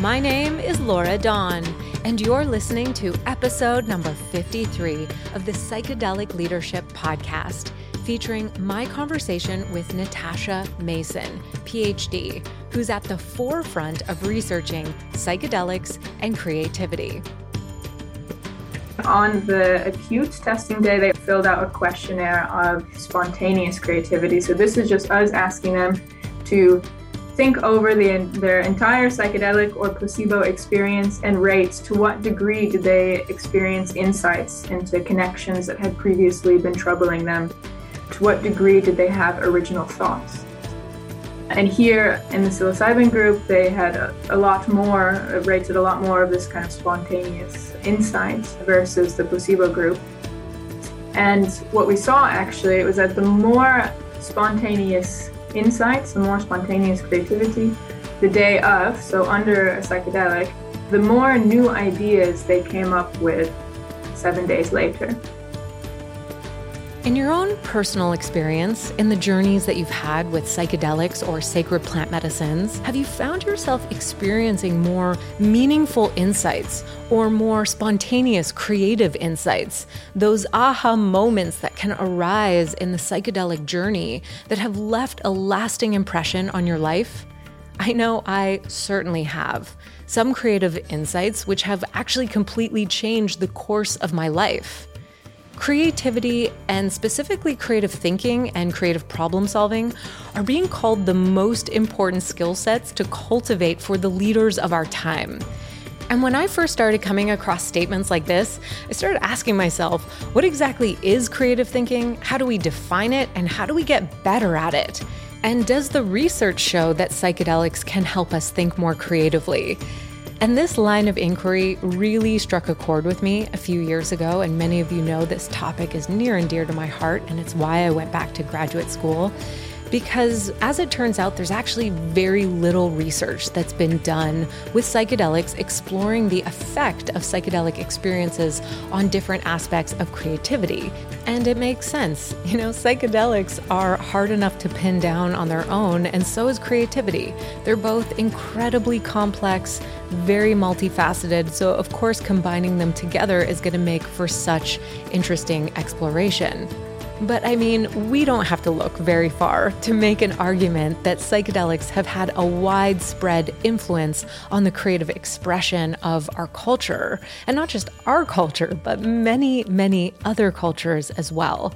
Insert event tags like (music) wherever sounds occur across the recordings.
My name is Laura Dawn, and you're listening to episode number 53 of the Psychedelic Leadership Podcast, featuring my conversation with Natasha Mason, PhD, who's at the forefront of researching psychedelics and creativity. On the acute testing day, they filled out a questionnaire of spontaneous creativity. So, this is just us asking them to think over the, their entire psychedelic or placebo experience and rate to what degree did they experience insights into connections that had previously been troubling them. To what degree did they have original thoughts? And here in the psilocybin group, they had a, a lot more, uh, rated a lot more of this kind of spontaneous insights versus the placebo group. And what we saw actually was that the more spontaneous insights, the more spontaneous creativity, the day of, so under a psychedelic, the more new ideas they came up with seven days later. In your own personal experience, in the journeys that you've had with psychedelics or sacred plant medicines, have you found yourself experiencing more meaningful insights or more spontaneous creative insights? Those aha moments that can arise in the psychedelic journey that have left a lasting impression on your life? I know I certainly have. Some creative insights which have actually completely changed the course of my life. Creativity, and specifically creative thinking and creative problem solving, are being called the most important skill sets to cultivate for the leaders of our time. And when I first started coming across statements like this, I started asking myself, what exactly is creative thinking? How do we define it? And how do we get better at it? And does the research show that psychedelics can help us think more creatively? And this line of inquiry really struck a chord with me a few years ago, and many of you know this topic is near and dear to my heart, and it's why I went back to graduate school because as it turns out, there's actually very little research that's been done with psychedelics exploring the effect of psychedelic experiences on different aspects of creativity. And it makes sense. (laughs) You know, psychedelics are hard enough to pin down on their own, and so is creativity. They're both incredibly complex, very multifaceted, so of course, combining them together is going to make for such interesting exploration. But I mean, we don't have to look very far to make an argument that psychedelics have had a widespread influence on the creative expression of our culture. And not just our culture, but many, many other cultures as well.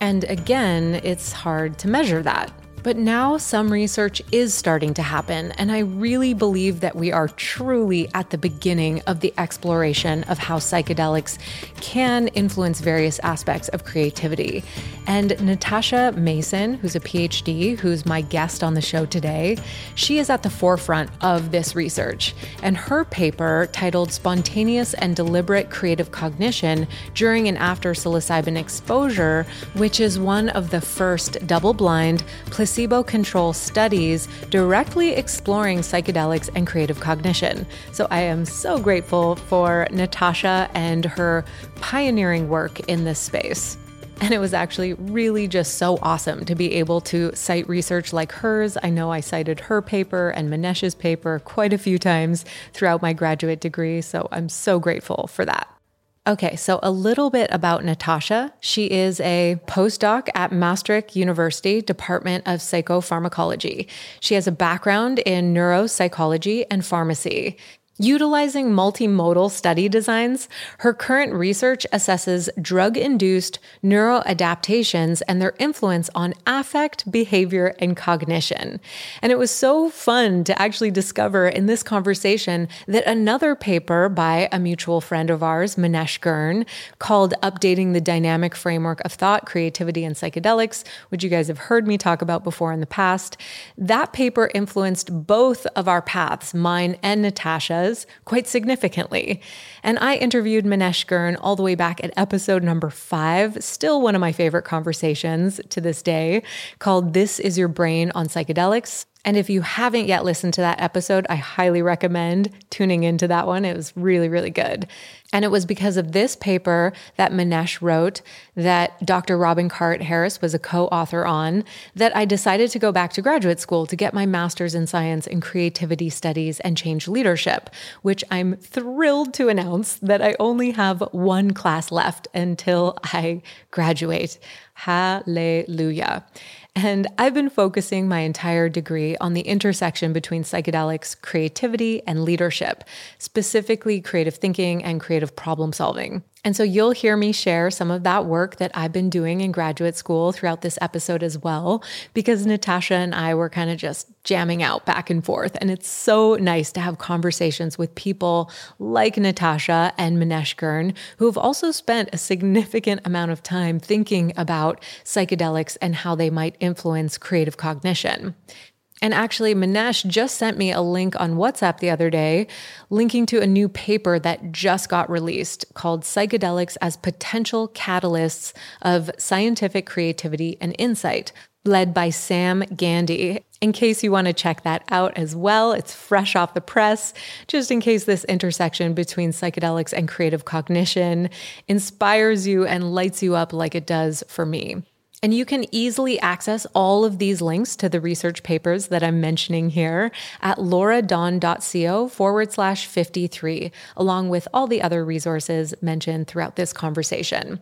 And again, it's hard to measure that. But now some research is starting to happen, and I really believe that we are truly at the beginning of the exploration of how psychedelics can influence various aspects of creativity. And Natasha Mason, who's a PhD, who's my guest on the show today, she is at the forefront of this research. And her paper, titled Spontaneous and Deliberate Creative Cognition During and After Psilocybin Exposure, which is one of the first double blind, placebo placebo control studies directly exploring psychedelics and creative cognition. So I am so grateful for Natasha and her pioneering work in this space. And it was actually really just so awesome to be able to cite research like hers. I know I cited her paper and Manesh's paper quite a few times throughout my graduate degree, so I'm so grateful for that. Okay, so a little bit about Natasha. She is a postdoc at Maastricht University Department of Psychopharmacology. She has a background in neuropsychology and pharmacy. Utilizing multimodal study designs, her current research assesses drug induced neuroadaptations and their influence on affect, behavior, and cognition. And it was so fun to actually discover in this conversation that another paper by a mutual friend of ours, Manesh Girn, called Updating the Dynamic Framework of Thought, Creativity, and Psychedelics, which you guys have heard me talk about before in the past, that paper influenced both of our paths, mine and Natasha's quite significantly. And I interviewed Manesh Girn all the way back at episode number five, still one of my favorite conversations to this day, called This Is Your Brain on Psychedelics. And if you haven't yet listened to that episode, I highly recommend tuning into that one. It was really, really good. And it was because of this paper that Manesh wrote that Dr. Robin Carhart Harris was a co author on that I decided to go back to graduate school to get my master's in science and creativity studies and change leadership, which I'm thrilled to announce that I only have one class left until I graduate. Hallelujah. And I've been focusing my entire degree on the intersection between psychedelics, creativity, and leadership, specifically creative thinking and creative problem solving. And so you'll hear me share some of that work that I've been doing in graduate school throughout this episode as well, because Natasha and I were kind of just jamming out back and forth. And it's so nice to have conversations with people like Natasha and Manesh Girn, who have also spent a significant amount of time thinking about psychedelics and how they might influence creative cognition. And actually, Manesh just sent me a link on WhatsApp the other day, linking to a new paper that just got released called Psychedelics as Potential Catalysts of Scientific Creativity and Insight, led by Sam Gandy. In case you want to check that out as well, it's fresh off the press, just in case this intersection between psychedelics and creative cognition inspires you and lights you up like it does for me. And you can easily access all of these links to the research papers that I'm mentioning here at lauradawn.co forward slash 53, along with all the other resources mentioned throughout this conversation.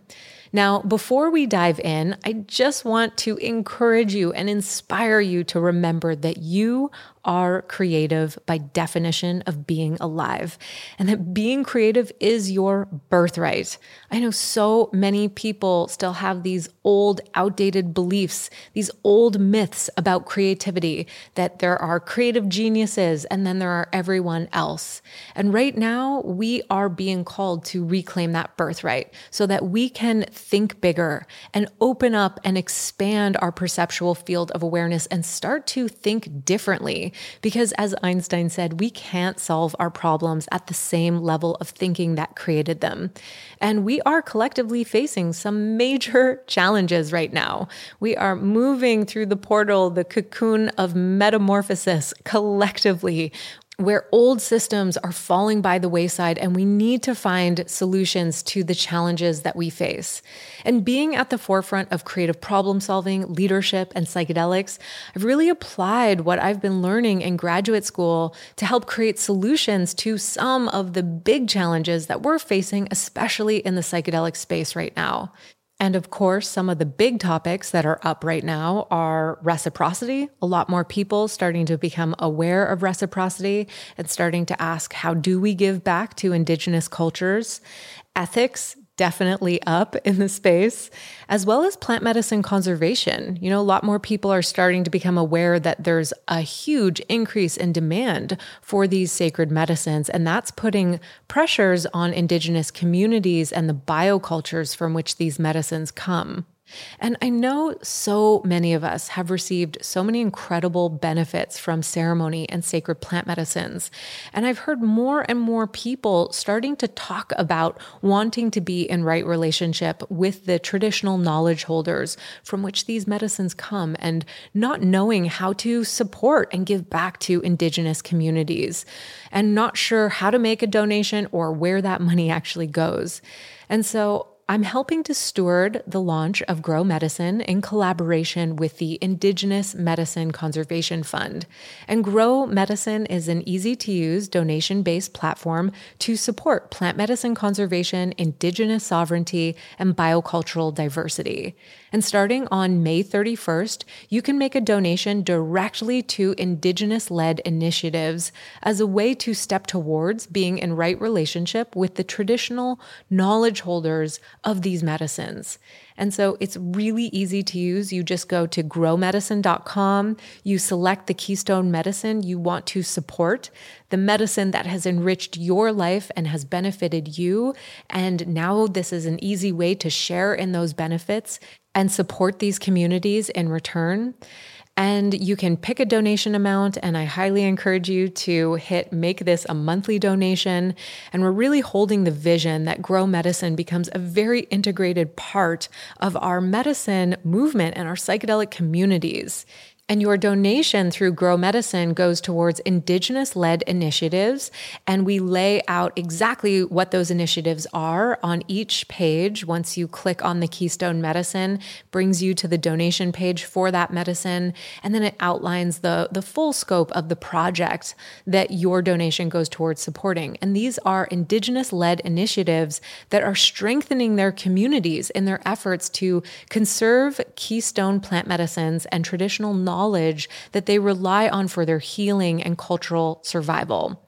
Now, before we dive in, I just want to encourage you and inspire you to remember that you are creative by definition of being alive, and that being creative is your birthright. I know so many people still have these old, outdated beliefs, these old myths about creativity that there are creative geniuses and then there are everyone else. And right now, we are being called to reclaim that birthright so that we can think bigger and open up and expand our perceptual field of awareness and start to think differently because, as Einstein said, we can't solve our problems at the same level of thinking that created them. And we are collectively facing some major (laughs) challenges right now. We are moving through the portal, the cocoon of metamorphosis collectively where old systems are falling by the wayside and we need to find solutions to the challenges that we face. And being at the forefront of creative problem solving, leadership, and psychedelics, I've really applied what I've been learning in graduate school to help create solutions to some of the big challenges that we're facing, especially in the psychedelic space right now. And of course, some of the big topics that are up right now are reciprocity. A lot more people starting to become aware of reciprocity and starting to ask, how do we give back to Indigenous cultures? Ethics, definitely up in the space, as well as plant medicine conservation. You know, a lot more people are starting to become aware that there's a huge increase in demand for these sacred medicines, and that's putting pressures on indigenous communities and the biocultures from which these medicines come. And I know so many of us have received so many incredible benefits from ceremony and sacred plant medicines. And I've heard more and more people starting to talk about wanting to be in right relationship with the traditional knowledge holders from which these medicines come and not knowing how to support and give back to indigenous communities and not sure how to make a donation or where that money actually goes. And so I'm helping to steward the launch of Grow Medicine in collaboration with the Indigenous Medicine Conservation Fund. And Grow Medicine is an easy to use donation based platform to support plant medicine conservation, Indigenous sovereignty, and biocultural diversity. And starting on May 31st, you can make a donation directly to Indigenous led initiatives as a way to step towards being in right relationship with the traditional knowledge holders of these medicines. And so it's really easy to use. You just go to growmedicine.com, you select the keystone medicine you want to support, the medicine that has enriched your life and has benefited you. And now this is an easy way to share in those benefits and support these communities in return. And you can pick a donation amount, and I highly encourage you to hit make this a monthly donation. And we're really holding the vision that Grow Medicine becomes a very integrated part of our medicine movement and our psychedelic communities. And your donation through Grow Medicine goes towards Indigenous led initiatives. And we lay out exactly what those initiatives are on each page. Once you click on the Keystone Medicine, brings you to the donation page for that medicine. And then it outlines the, the full scope of the project that your donation goes towards supporting. And these are Indigenous led initiatives that are strengthening their communities in their efforts to conserve keystone plant medicines and traditional knowledge that they rely on for their healing and cultural survival.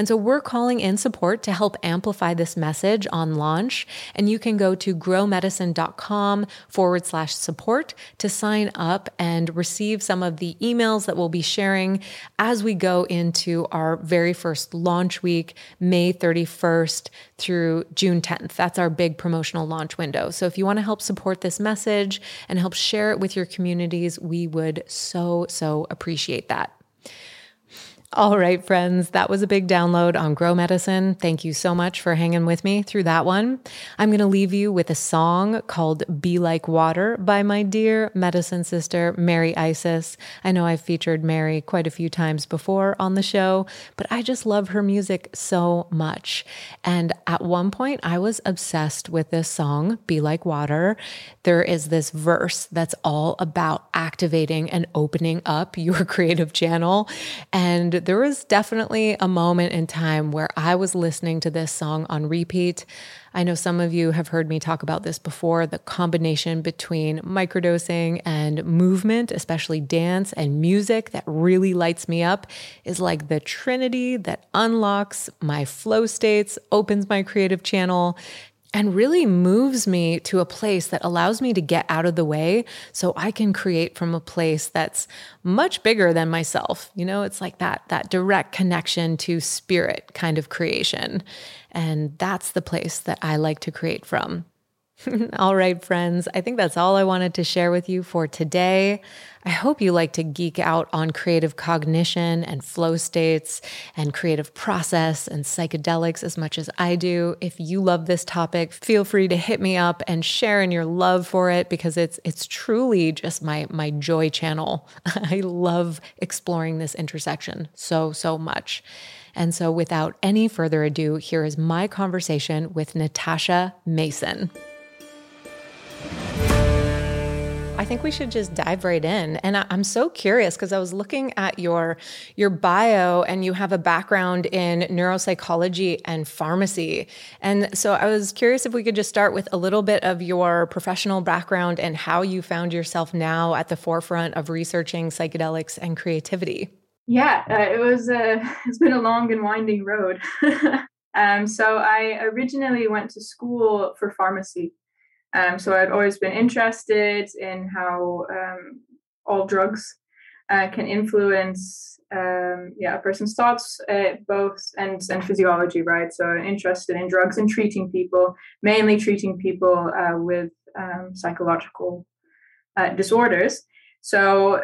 And so we're calling in support to help amplify this message on launch. And you can go to growmedicine.com forward slash support to sign up and receive some of the emails that we'll be sharing as we go into our very first launch week, May 31st through June 10th. That's our big promotional launch window. So if you want to help support this message and help share it with your communities, we would so, so appreciate that. All right, friends, that was a big download on Grow Medicine. Thank you so much for hanging with me through that one. I'm going to leave you with a song called Be Like Water by my dear medicine sister, Mary Isis. I know I've featured Mary quite a few times before on the show, but I just love her music so much. And at one point, I was obsessed with this song, Be Like Water. There is this verse that's all about activating and opening up your (laughs) creative channel. And there was definitely a moment in time where I was listening to this song on repeat. I know some of you have heard me talk about this before the combination between microdosing and movement, especially dance and music that really lights me up, is like the trinity that unlocks my flow states, opens my creative channel, and really moves me to a place that allows me to get out of the way so I can create from a place that's much bigger than myself. You know, it's like that that direct connection to spirit kind of creation. And that's the place that I like to create from. (laughs) all right, friends, I think that's all I wanted to share with you for today. I hope you like to geek out on creative cognition and flow states and creative process and psychedelics as much as I do. If you love this topic, feel free to hit me up and share in your love for it because it's it's truly just my my joy channel. (laughs) I love exploring this intersection so so much. And so without any further ado, here is my conversation with Natasha Mason. I think we should just dive right in. And I, am so curious because I was looking at your your bio and you have a background in neuropsychology and pharmacy. And so I was curious if we could just start with a little bit of your professional background and how you found yourself now at the forefront of researching psychedelics and creativity. Yeah, uh, it was a, (laughs) it's been a long and winding road. (laughs) um, so I originally went to school for pharmacy. Um, so I've always been interested in how um, all drugs uh, can influence um, yeah a person's thoughts, uh, both and and physiology, right? So I'm interested in drugs and treating people, mainly treating people uh, with um, psychological uh, disorders. So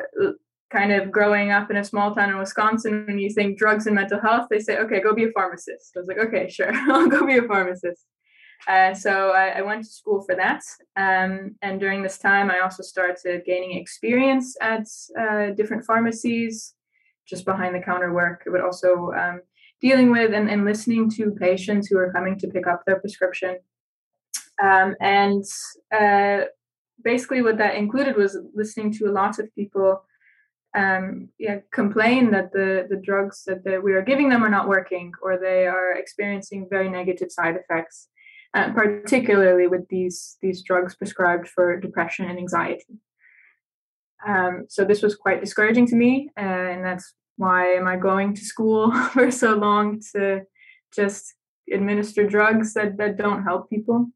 kind of growing up in a small town in Wisconsin, when you think drugs and mental health, they say, okay, go be a pharmacist. I was like, okay, sure, (laughs) I'll go be a pharmacist. Uh, so I, I, went to school for that. Um, and during this time, I also started gaining experience at uh, different pharmacies, just behind the counter work, but also um, dealing with and, and, listening to patients who are coming to pick up their prescription. Um, and uh, basically, what that included was listening to a lot of people. Um, yeah, complain that the, the drugs that the, we are giving them are not working or they are experiencing very negative side effects uh, particularly with these these drugs prescribed for depression and anxiety. Um, so this was quite discouraging to me, uh, and that's why am I going to school (laughs) for so long to just administer drugs that that don't help people.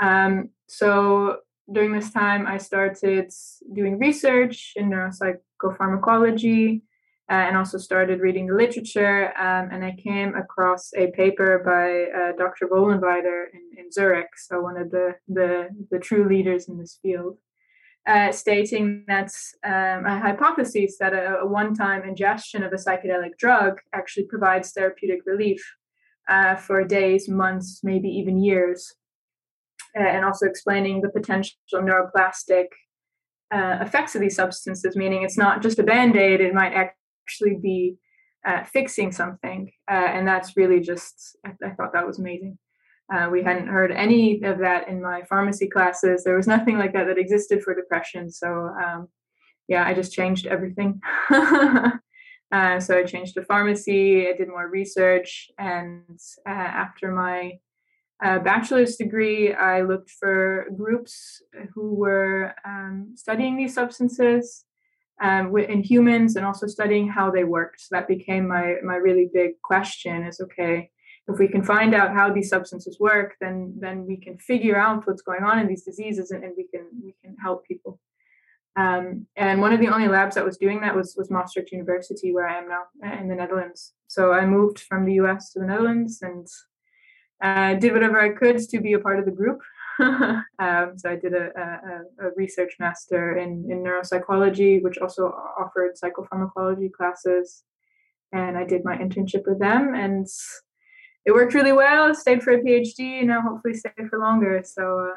Um, so during this time, I started doing research in neuropsychopharmacology uh, and also started reading the literature. Um, and I came across a paper by uh, Dr. Vollenweider in, in Zurich, so one of the, the, the true leaders in this field, uh, stating that um, a hypothesis that a, a one time ingestion of a psychedelic drug actually provides therapeutic relief uh, for days, months, maybe even years. Uh, and also explaining the potential neuroplastic uh, effects of these substances, meaning it's not just a band aid, it might actually be uh, fixing something. Uh, and that's really just, I, I thought that was amazing. Uh, we hadn't heard any of that in my pharmacy classes. There was (laughs) nothing like that that existed for depression. So, um, yeah, I just changed everything. (laughs) uh, so I changed to pharmacy. I did more research, and uh, after my uh, bachelor's degree, I looked for groups who were um, studying these substances um, in humans and also studying how they worked. So that became my my really big question: is okay, if we can find out how these substances work, then then we can figure out what's going on in these diseases, and, and we can we can help people. Um, and one of the only labs that was doing that was was Maastricht University, where I am now uh, in the Netherlands. So I moved from the U.S. to the Netherlands and uh, did whatever I could to be a part of the group. (laughs) um, so I did a, a, a, research master in, in neuropsychology, which also offered psychopharmacology classes. And I did my internship with them, and it worked really well. Stayed for a PhD, and now hopefully stay for longer. So uh,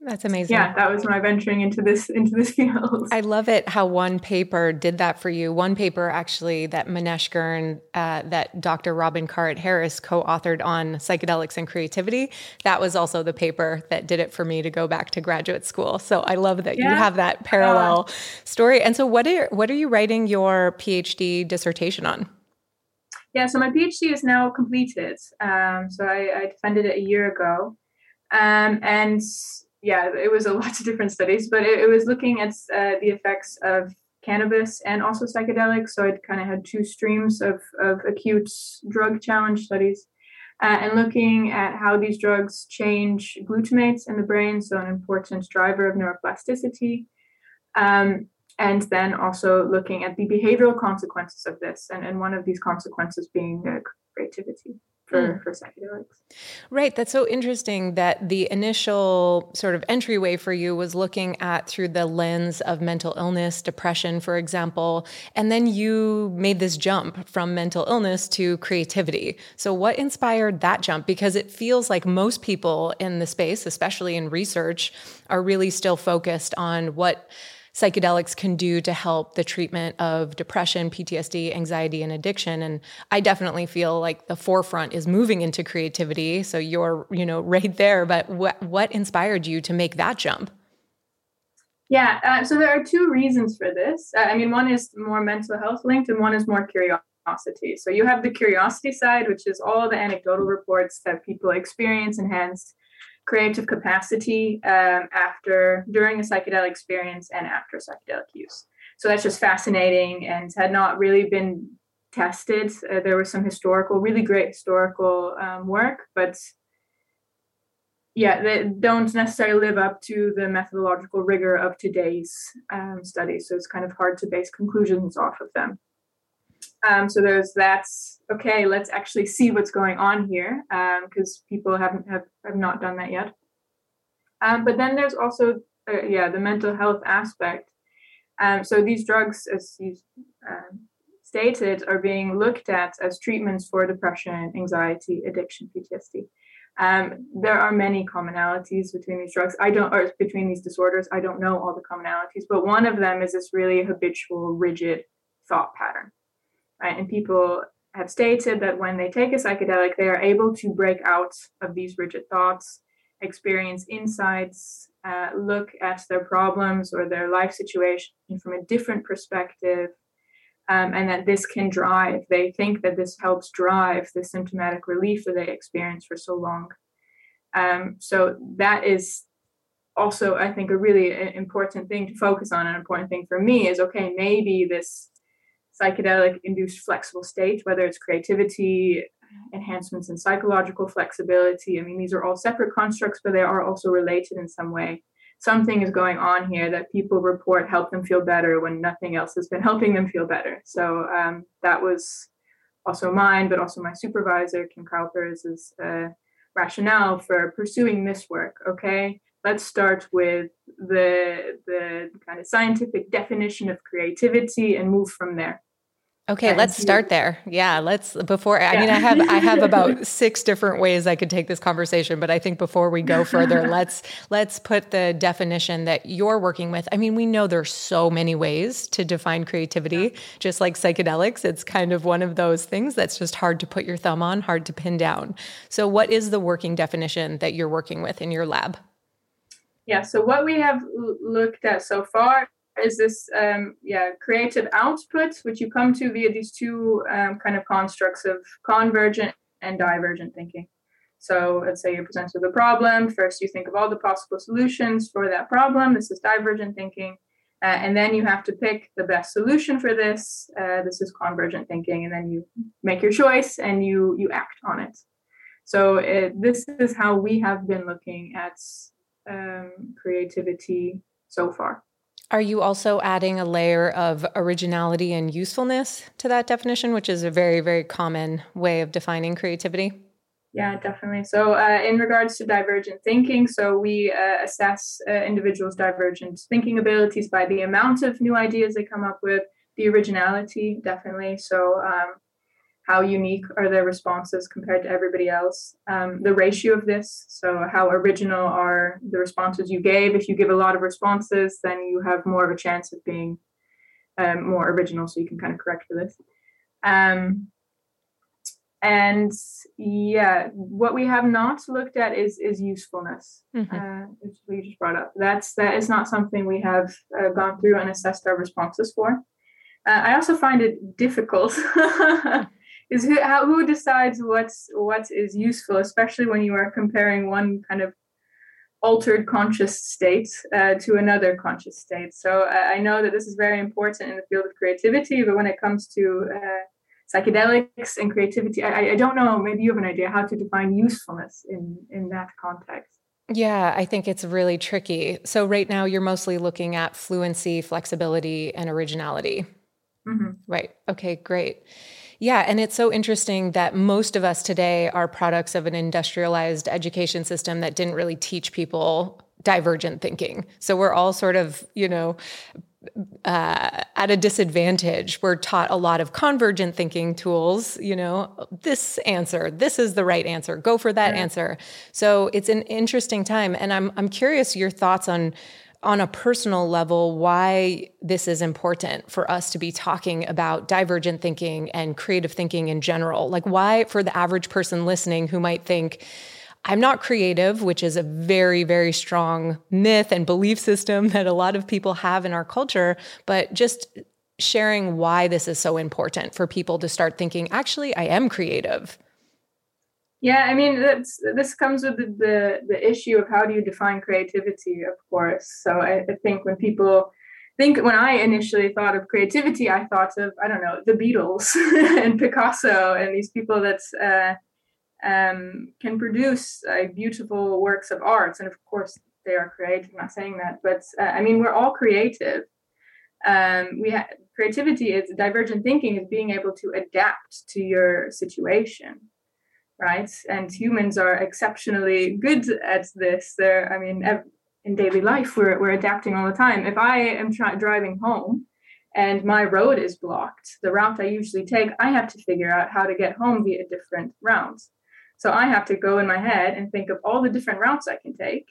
that's amazing. Yeah, that was my venturing into this into this (laughs) field. I love it how one paper did that for you. One paper actually that Manesh Girn, uh, that Dr. Robin Carhart Harris co-authored on psychedelics and creativity. That was also the paper that did it for me to go back to graduate school. So I love that yeah. you have that parallel uh, story. And so, what are what are you writing your PhD dissertation on? Yeah, so my PhD is now completed. Um, so I, I defended it a year ago. Um, and yeah, it was a (laughs) lot of different studies, but it, it was looking at uh, the effects of cannabis and also psychedelics. So it kind of had two streams of, of acute drug challenge studies. Uh, and looking at how these drugs change glutamates in the brain, so an important driver of neuroplasticity. Um, and then also looking at the behavioral consequences of this, and, and one of these consequences being uh, creativity for, mm. for psychedelics. Right. That's so interesting that the initial sort of entryway for you was looking at through the lens of mental illness, depression, for example, and then you made this jump from mental illness to creativity. So, what inspired that jump? Because it feels like most people in the space, especially in research, are really still focused on what psychedelics can do to help the treatment of depression, PTSD, anxiety, and addiction. And I definitely feel like the forefront is moving into creativity. So you're, you know, right there. But what what inspired you to make that jump? Yeah, uh, so there are two reasons for this. Uh, I mean, one is more mental health linked, and one is more curiosity. So you have the curiosity side, which is all the anecdotal reports that people experience enhanced creative capacity um, after during a psychedelic experience and after psychedelic use. So that's just fascinating and had not really been tested. Uh, there was some historical really great historical um, work but yeah they don't necessarily live up to the methodological rigor of today's um, studies. So it's kind of hard to base conclusions off of them um, so there's that's okay. Let's actually see what's going on here because um, people haven't have, have not done that yet. Um, but then there's also uh, yeah the mental health aspect. Um, so these drugs, as you um, stated, are being looked at as treatments for depression, anxiety, addiction, PTSD. Um, there are many commonalities between these drugs. I don't, or between these disorders. I don't know all the commonalities, but one of them is this really habitual, rigid thought pattern right? And people have stated that when they take a psychedelic, they are able to break out of these rigid thoughts, experience insights, uh, look at their problems or their life situation from a different perspective, um, and that this can drive. They think that this helps drive the symptomatic relief that they experience for so long. Um, so that is also, I think, a really uh, important thing to focus on. An important thing for me is okay, maybe this psychedelic induced flexible state, whether it's creativity, enhancements in psychological flexibility. I mean, these are all separate constructs, but they are also related in some way. Something is going on here that people report help them feel better when nothing else has been (laughs) helping them feel better. So um, that was also mine, but also my supervisor, Kim Kuypers' uh, rationale for pursuing this work. Okay, let's start with the the kind of scientific definition of creativity and move from there Okay, let's start there. Yeah, let's before I yeah. mean I have I have (laughs) about 6 different ways I could take this conversation, but I think before we go further, (laughs) let's let's put the definition that you're working with. I mean, we know there's so many ways to define creativity, yeah. just like psychedelics. It's kind of one of those things that's just hard to put your thumb on, hard to pin down. So what is the working definition that you're working with in your lab? Yeah, so what we have looked at so far is this um, yeah creative output which you come to via these two um, kind of constructs of convergent and divergent thinking. So let's say you're presented with a problem. First you think of all the possible solutions for that problem. This is divergent thinking. Uh, and then you have to pick the best solution for this. Uh, this is convergent thinking. And then you make your choice and you you act on it. So it, this is how we have been looking at um, creativity so far are you also adding a layer of originality and usefulness to that definition, which is a very, very common way of defining creativity? Yeah, definitely. So, uh, in regards to divergent thinking, so we uh, assess uh, individuals' divergent thinking abilities by the amount of new ideas they come up with, the originality, definitely. So, um, how unique are their responses compared to everybody else. Um, the ratio of this so how original are the responses you gave. If you give a lot of responses then you have more of a chance of being um, more original so you can kind of correct for this. Um, and yeah what we have not looked at is is usefulness. Mm-hmm. uh, which we just brought up. That's that is not something we have uh, gone through and assessed our responses for. Uh, I also find it difficult (laughs) (laughs) is who how, who decides what's what is useful, especially when you are comparing one kind of altered conscious state uh, to another conscious state. So uh, I know that this is very important in the field of creativity, but when it comes to uh, psychedelics and creativity, I, I don't know. Maybe you have an idea how to define usefulness in in that context. Yeah, I think it's really tricky. So right now you're mostly looking at fluency, flexibility, and originality. Mm-hmm. Right. Okay, great. Yeah, and it's so interesting that most of us today are products of an industrialized education system that didn't really teach people divergent thinking. So we're all sort of, you know, uh, at a disadvantage. We're taught a lot of convergent thinking tools, you know, this answer, this is the right answer, go for that answer. So it's an interesting time. And I'm, I'm curious your thoughts on on a personal level why this is important for us to be talking about divergent thinking and creative thinking in general. Like, why, for the average person listening who might think, I'm not creative, which is a very, very strong myth and belief system (laughs) that a lot of people have in our culture, but just sharing why this is so important for people to start thinking, actually, I am creative. Yeah, I mean, this comes with the, the, the issue of how do you define creativity, of course. So I, I think when people think when I initially thought of creativity, I thought of I don't know the Beatles (laughs) and Picasso and these people that uh, um, can produce uh, beautiful works of art, and of course they are creative. I'm not saying that, but uh, I mean we're all creative. Um, we have creativity is divergent thinking is being able to adapt to your situation right? And humans are exceptionally good at this. They're, I mean, in daily life, we're, we're adapting all the time. If I am driving home and my road is blocked, the route I usually take, I have to figure out how to get home via different routes. So I have to go in my head and think of all the different routes I can take,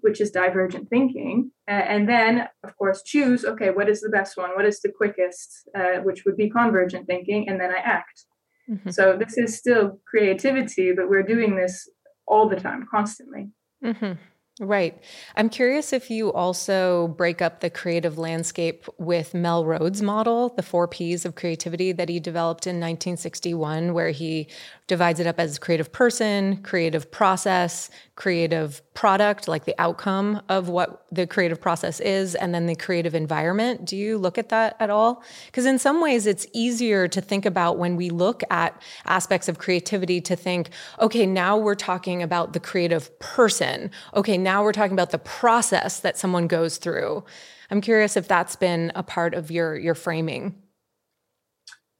which is divergent thinking. Uh, and then, of course, choose okay, what is the best one? What is the quickest, uh, which would be convergent thinking? And then I act. Mm-hmm. So this is still creativity, but we're doing this all the time, constantly. Mm-hmm. Right. I'm curious if you also break up the creative landscape with Mel Rhodes' model, the four P's of creativity that he developed in 1961, where he divides it up as creative person, creative process, creative product, like the outcome of what the creative process is, and then the creative environment. Do you look at that at all? Because in some ways, it's easier to think about when we look at aspects of creativity to think, okay, now we're talking about the creative person. Okay, now we're talking about the process that someone goes through. I'm curious if that's been a part of your your framing.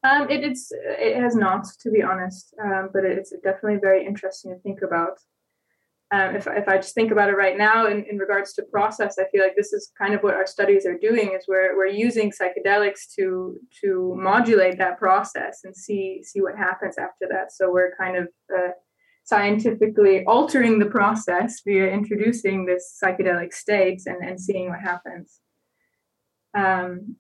Um, it, it's it has not, to be honest, um, but it's definitely very interesting to think about. um, if, if I just think about it right now in, in regards to process, I feel like this is kind of what our studies are doing is we're, we're using psychedelics to to modulate that process and see see what happens after that. So we're kind of uh, scientifically altering the process via introducing this psychedelic states and, and seeing what happens. Um,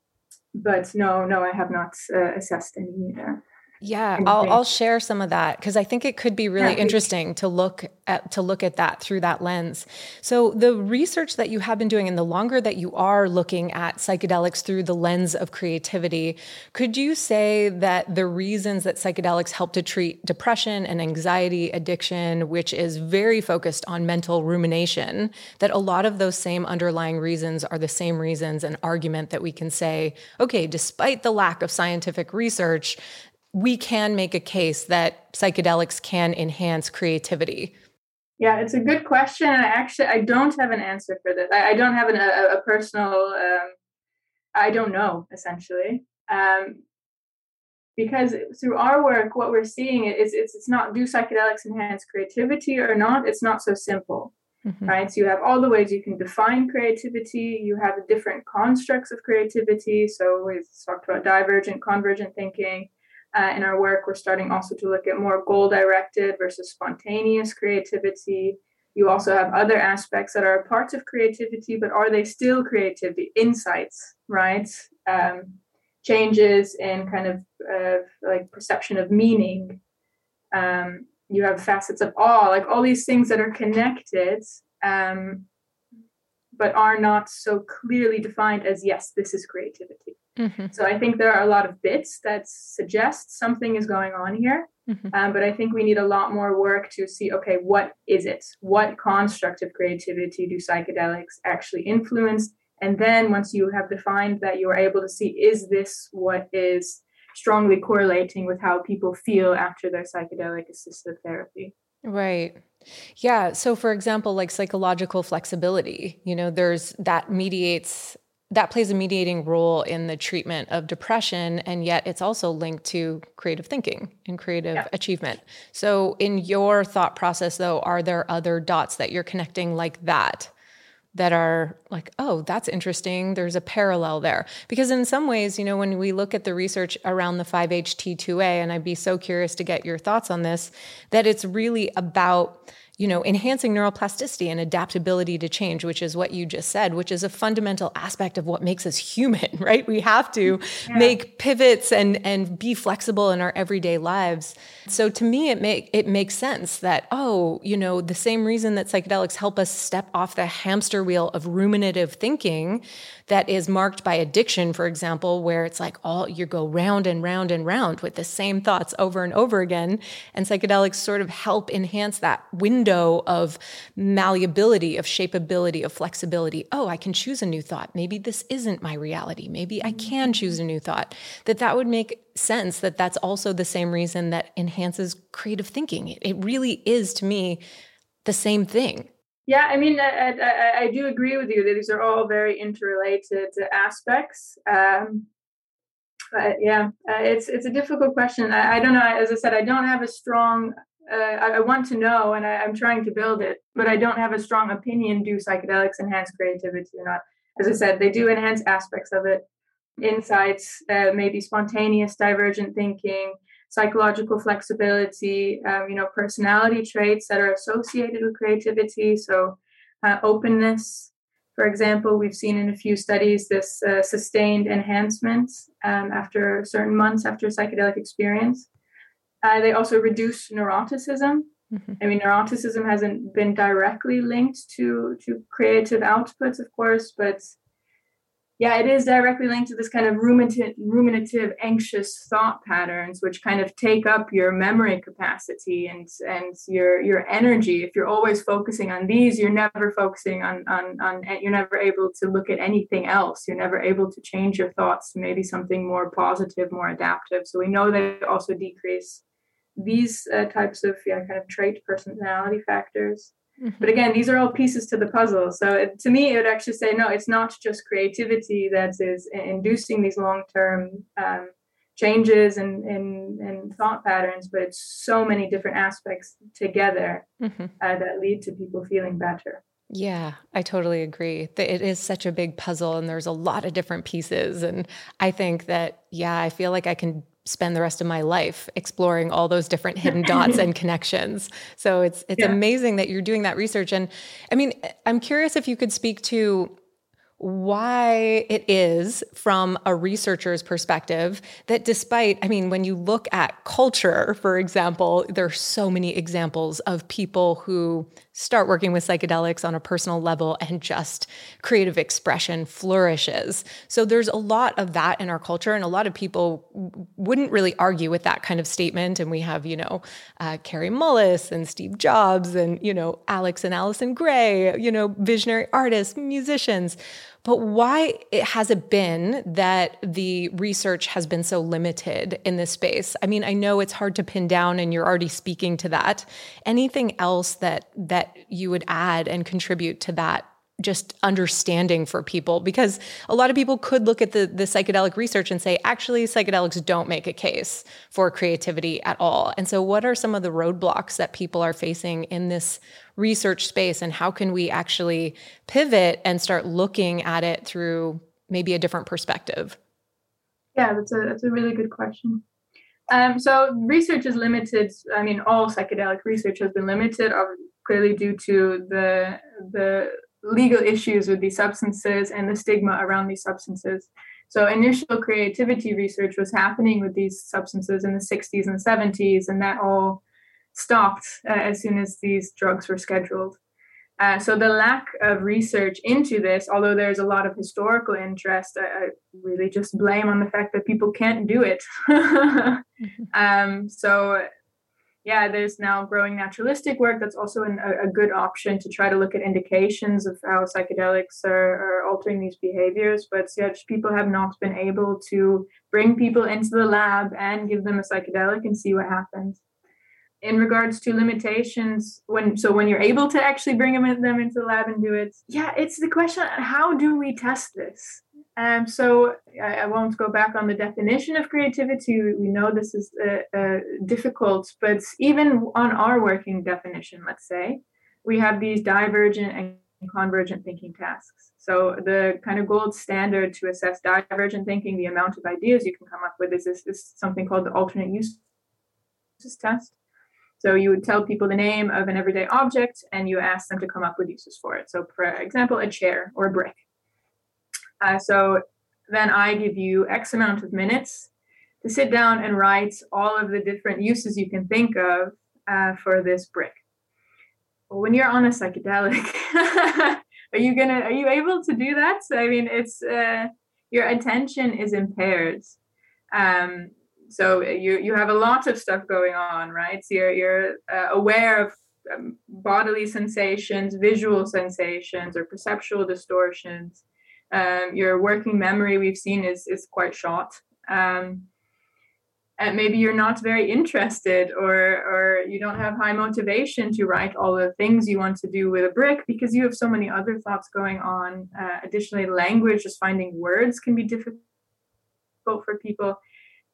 but no, no, I have not uh, assessed any. Uh, yeah, I'll, I'll share some of that because I think it could be really yeah, interesting to look at to look at that through that lens. So the research that you have been doing, and the longer that you are looking at psychedelics through the lens of creativity, could you say that the reasons that psychedelics help to treat depression and anxiety, addiction, which is very focused on mental rumination, that a lot of those same underlying reasons are the same reasons, an argument that we can say, okay, despite the lack of scientific research, we can make a case that psychedelics can enhance creativity? Yeah, it's a good question. I actually I don't have an answer for this. I, I don't have an, a, a, personal. Um, I don't know essentially, um, because through our work, what we're seeing is it's it's not do psychedelics enhance creativity or not. It's not so simple. Mm-hmm. Right. So you have all the ways you can define creativity. You have different constructs of creativity. So we've talked about divergent, convergent thinking uh, in our work, we're starting also to look at more goal directed versus spontaneous creativity. You also have other aspects that are parts of creativity, but are they still creativity? Insights, right? Um, changes in kind of uh, like perception of meaning. Um, you have facets of awe, like all these things that are connected, um, but are not so clearly defined as yes, this is creativity. Mm-hmm. So I think there are a lot of bits that suggest something is going on here. Mm-hmm. Um, but I think we need a lot more work to see okay, what is it? What construct of creativity do psychedelics actually influence? And then once you have defined that, you are able to see is this what is strongly correlating with how people feel after their psychedelic assisted therapy? Right. Yeah. So, for example, like psychological flexibility, you know, there's that mediates that plays a mediating role in the treatment of depression and yet it's also linked to creative thinking and creative yeah. achievement. So in your thought process though are there other dots that you're connecting like that that are like oh that's interesting. There's a parallel there. Because in some ways you know when we look at the research around the 5-ht2a and i'd be so curious to get your thoughts on this that it's really about you know, enhancing neuroplasticity and adaptability to change, which is what you just said, which is a fundamental aspect of what makes us human, (laughs) right? We have to yeah. make pivots and and be flexible in our everyday lives. So to me, it make it makes sense that oh, you know, the same reason that psychedelics help us step off the hamster wheel of ruminative thinking that is marked by addiction, for example, where it's like all you go round and round and round with the same thoughts over and over again. And psychedelics sort of help enhance that window of malleability, of shapeability, of flexibility. Oh, I can choose a new thought. Maybe this isn't my reality. Maybe I can choose a new thought. That that would make sense that that's also the same reason that enhances creative thinking. It, it really is to me the same thing. Yeah, I mean, I, I, I, do agree with you that these are all very interrelated aspects. Um, but yeah, uh, it's it's a difficult question. I, I, don't know. As I said, I don't have a strong. Uh, I, want to know, and I, am trying to build it, but I don't have a strong opinion. Do psychedelics enhance creativity or not? As I said, they do enhance aspects of it, insights, uh, maybe spontaneous, divergent thinking, psychological flexibility, um, you know, personality traits that are associated with creativity. So, uh, openness, for example, we've seen in a few studies this uh, sustained enhancement um, after certain months after psychedelic experience. Uh, they also reduce neuroticism. Mm-hmm. I mean, neuroticism hasn't been directly linked to to creative outputs, of course, but yeah, it is directly linked to this kind of ruminative, ruminative, anxious thought patterns, which kind of take up your memory capacity and and your your energy. If you're always focusing on these, you're never focusing on on on. You're never able to look at anything else. You're never able to change your thoughts to maybe something more positive, more adaptive. So we know that it also decrease these uh, types of yeah kind of trait personality factors. Mm-hmm. But again, these are all pieces to the puzzle. So it, to me, it would actually say no, it's not just creativity that is inducing these long term um, changes in, in, in thought patterns, but it's so many different aspects together mm-hmm. uh, that lead to people feeling better. Yeah, I totally agree. It is such a big puzzle and there's a lot of different pieces. And I think that, yeah, I feel like I can spend the rest of my life exploring all those different hidden dots and (laughs) connections. So it's it's yeah. amazing that you're doing that research. And I mean, I'm curious if you could speak to why it is from a researcher's perspective that despite i mean when you look at culture for example there are so many examples of people who start working with psychedelics on a personal level and just creative expression flourishes. So there's a lot of that in our culture and a lot of people wouldn't really argue with that kind of statement. And we have you know uh, Kary Mullis and steve jobs and you know alex and allyson grey you know visionary artists musicians but why has it been that the research has been so limited in this space? I mean, I know it's hard to pin down and you're already speaking to that. Anything else that that you would add and contribute to that just understanding for people because a lot of people could look at the, the psychedelic research and say actually psychedelics don't make a case for creativity at all. And so what are some of the roadblocks that people are facing in this research space and how can we actually pivot and start looking at it through maybe a different perspective? Yeah that's a that's a really good question. Um, so research is limited i mean all psychedelic research has been limited clearly due to the the legal issues with these substances and the stigma around these substances. So, initial creativity research was happening with these substances in the 60s and 70s, and that all stopped uh, as soon as these drugs were scheduled. Uh, so, the lack of research into this, although there's a lot of historical interest, I, I really just blame on the fact that people can't do it. (laughs) mm-hmm. um, so, yeah, there's now growing naturalistic work that's also an, a, a, good option to try to look at indications of how psychedelics are, are altering these behaviors. But yeah, people have not been able to bring people into the lab and give them a psychedelic and see what happens. In regards to limitations, when so when you're able to actually bring them, them into the lab and do it, yeah, it's the question: how do we test this? Um, so I, I, won't go back on the definition of creativity. We know this is uh, uh, difficult, but even on our working definition, let's say, we have these divergent and convergent thinking tasks. So the kind of gold standard to assess divergent thinking, the amount of ideas you can come up with, is this, is something called the alternate uses test. So you would tell people the name of an everyday object and you ask them to come up with uses for it. So for example, a chair or a brick. Uh, so then I give you X amount of minutes to sit down and write all of the different uses you can think of uh, for this brick. Well, when you're on a psychedelic, (laughs) are you gonna are you able to do that? I mean, it's uh, your attention is impaired. Um, so you you have a lot of stuff going on, right? So you're you're uh, aware of um, bodily sensations, visual sensations, or perceptual distortions um, your working memory we've seen is is quite short. Um, and maybe you're not very interested or or you don't have high motivation to write all the things you want to do with a brick because you have so many other thoughts going on. Uh, additionally language just finding words can be difficult for people.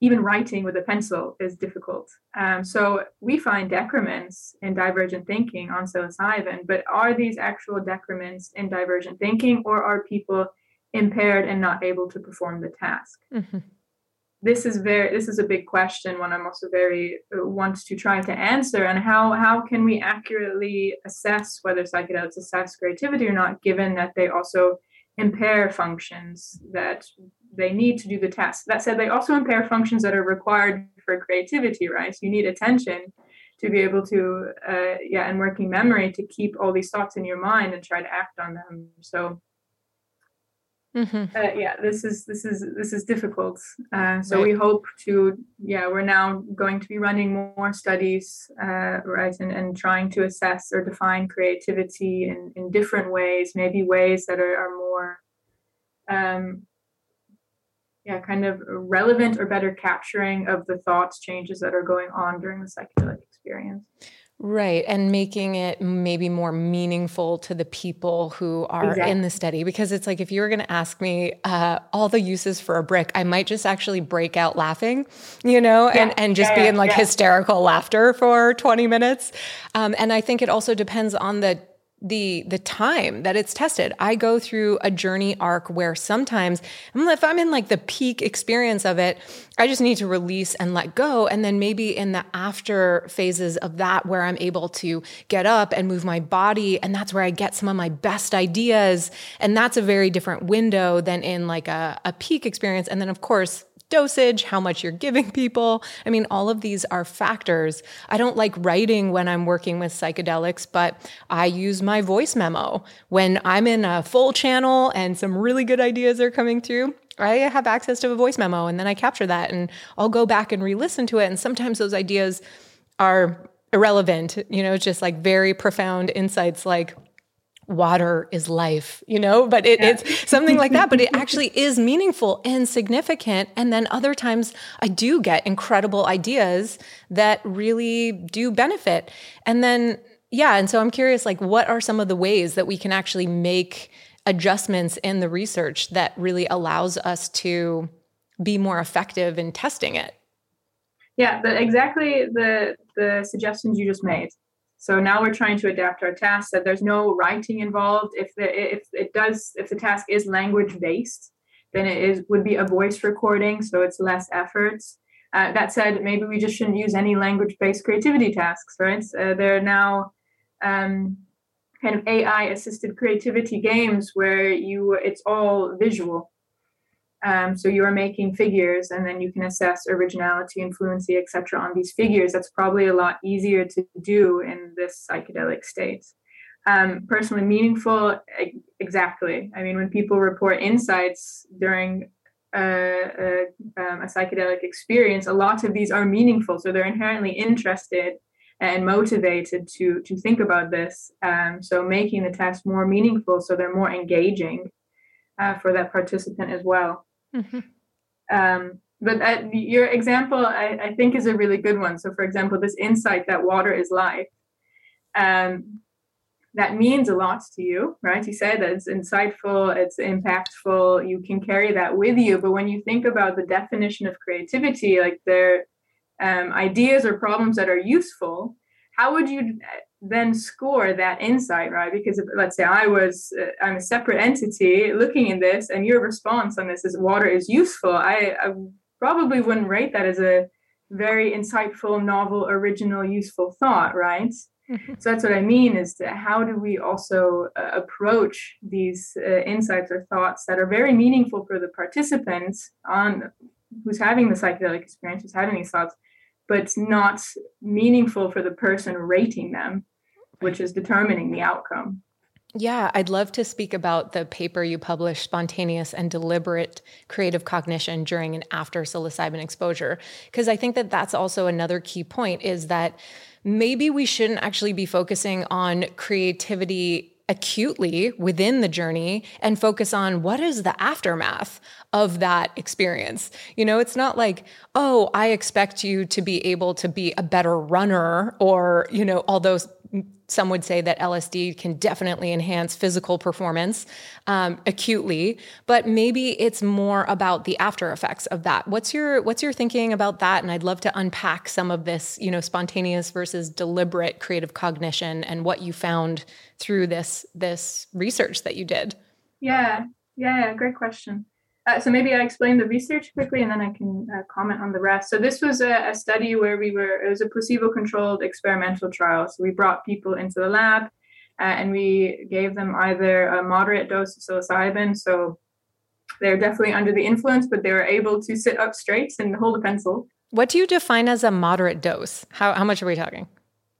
Even writing with a pencil is difficult. Um, so we find decrements in divergent thinking on psilocybin, but are these actual decrements in divergent thinking, or are people impaired and not able to perform the task. Mm-hmm. this is very this is a big question one i'm also very uh, wants to try to answer and how how can we accurately assess whether psychedelics assess creativity or not given that they also impair functions that they need to do the task? That said they also impair functions that are required for creativity right? So you need attention to be able to uh, yeah and working memory to keep all these thoughts in your mind and try to act on them. So Mm-hmm. Uh, yeah, this is this is this is difficult. Uh, so right. we hope to yeah we're now going to be running more studies uh, right and, and trying to assess or define creativity in, in different ways, maybe ways that are, are more um, yeah, kind of relevant or better capturing of the thoughts changes that are going on during the psychedelic experience. Right. And making it maybe more meaningful to the people who are exactly. in the study. Because it's like if you were going to ask me uh, all the uses for a brick, I might just actually break out laughing, you know, yeah. and, and just yeah, be in like hysterical laughter for 20 minutes. Um, and I think it also depends on the the the time that it's tested. I go through a journey arc where sometimes if I'm in like the peak experience of it, I just need to release and let go. And then maybe in the after phases of that where I'm able to get up and move my body and that's where I get some of my best ideas. And that's a very different window than in like a, a peak experience. And then of course dosage, how much you're giving (laughs) people. I mean, all of these are factors. I don't like writing when I'm working with psychedelics, but I use my voice memo when I'm in a full channel and some really good ideas are coming through. I have access to a voice memo and then I capture that and I'll go back and re listen to it. And sometimes those ideas are irrelevant, you know, just like very profound insights like, water is life, you know, but it, yeah. it's (laughs) something like that. But it actually is meaningful and significant. And then other times I do get incredible ideas that really do benefit. And then, yeah. And so I'm curious, like, what are some of the ways that we can actually make adjustments in the research that really allows us to be more effective in testing it? Yeah, but exactly the the suggestions you just made. So now we're trying to adapt our task that there's no writing involved. If the if it does if the task is language based, then it is would be a voice recording, so it's less effort. Uh, that said, maybe we just shouldn't use any language based creativity tasks, right? Uh, there are now um, kind of AI assisted creativity games where you it's all visual. Um, so you are making figures, and then you can assess originality and fluency, etc., on these figures. That's probably a lot easier to do in this psychedelic state. Um, personally meaningful, exactly. I mean, when people report insights during a, a, um, a psychedelic experience, a lot of these are meaningful. So they're inherently interested and motivated to to think about this. Um, so making the test more meaningful, so they're more engaging uh, for that participant as well. Mm-hmm. Um, but uh, your example, I, I, think, is a really good one. So, for example, this insight that water is life, um, that means a lot to you, right? You said that it's insightful, it's impactful, you can carry that with you. But when you think about the definition of creativity, like their um, ideas or problems that are useful, how would you then score that insight, right? Because if, let's say I was, uh, I'm a separate entity looking in this, and your response on this is water is useful. I, I probably wouldn't rate that as a very insightful, novel, original, useful thought, right? Mm-hmm. So that's what I mean is how do we also uh, approach these uh, insights or thoughts that are very meaningful for the participants on who's having the psychedelic experience, who's having these thoughts, but not meaningful for the person rating them which is determining the outcome. Yeah, I'd love to speak about the paper you published, Spontaneous and Deliberate Creative Cognition During and After Psilocybin Exposure, because I think that that's also another key point is that maybe we shouldn't actually be focusing on creativity acutely within the journey and focus on what is the aftermath of that experience. You know, it's not like, oh, I expect you to be able to be a better runner or, you know, all those some would say that LSD can definitely enhance physical performance um, acutely, but maybe it's more about the after effects of that. What's your what's your thinking about that? And I'd love to unpack some of this, you know, spontaneous versus deliberate creative cognition and what you found through this this research that you did. Yeah, yeah, great question. Uh, so maybe I explain the research quickly and then I can uh, comment on the rest. So this was a, a, study where we were, it was a placebo-controlled experimental trial. So we brought people into the lab uh, and we gave them either a moderate dose of psilocybin. So they're definitely under the influence, but they were able to sit up straight and hold a pencil. What do you define as a moderate dose? How, how much are we talking?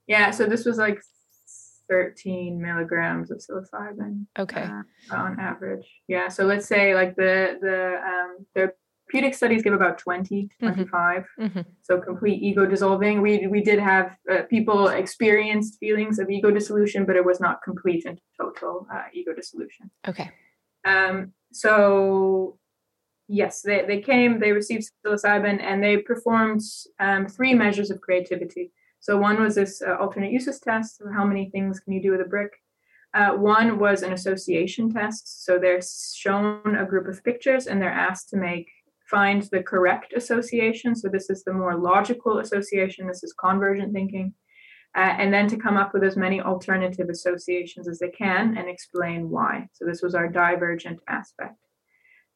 Yeah, so this was like 13 milligrams of psilocybin. Okay. Uh, on average. Yeah. So let's say like the the um, therapeutic studies give about 20 to mm-hmm. 25. Mm-hmm. So complete ego dissolving. We we did have uh, people experienced feelings of ego dissolution, but it was not complete and total uh, ego dissolution. Okay. Um. So Yes, they, they came, they received psilocybin, and they performed um, three measures of creativity. So one was this uh, alternate uses test, how many things can you do with a brick? Uh, one was an association test. So they're shown a group of pictures and they're asked to make find the correct association. So this is the more logical association. This is convergent thinking. Uh, and then to come up with as many alternative associations as they can and explain why. So this was our divergent aspect.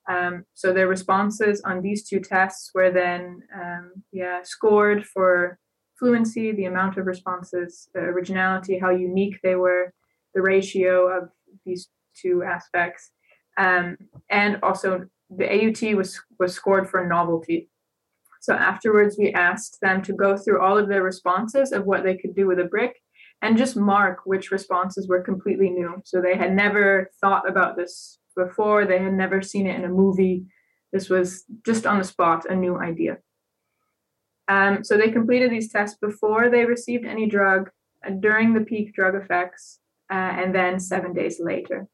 Um, so their responses on these two tests were then um, yeah scored for fluency, the amount of responses, originality, how unique they were, the ratio of these two aspects, um, and also the AUT was was scored for novelty. So afterwards, we asked them to go through all of their responses of what they could do with a brick and just mark which responses were completely new. So they had never thought about this before, they had never seen it in a movie. This was just on the spot, a new idea. Um, so they completed these tests before they received any drug, uh, during the peak drug effects, uh, and then seven days later.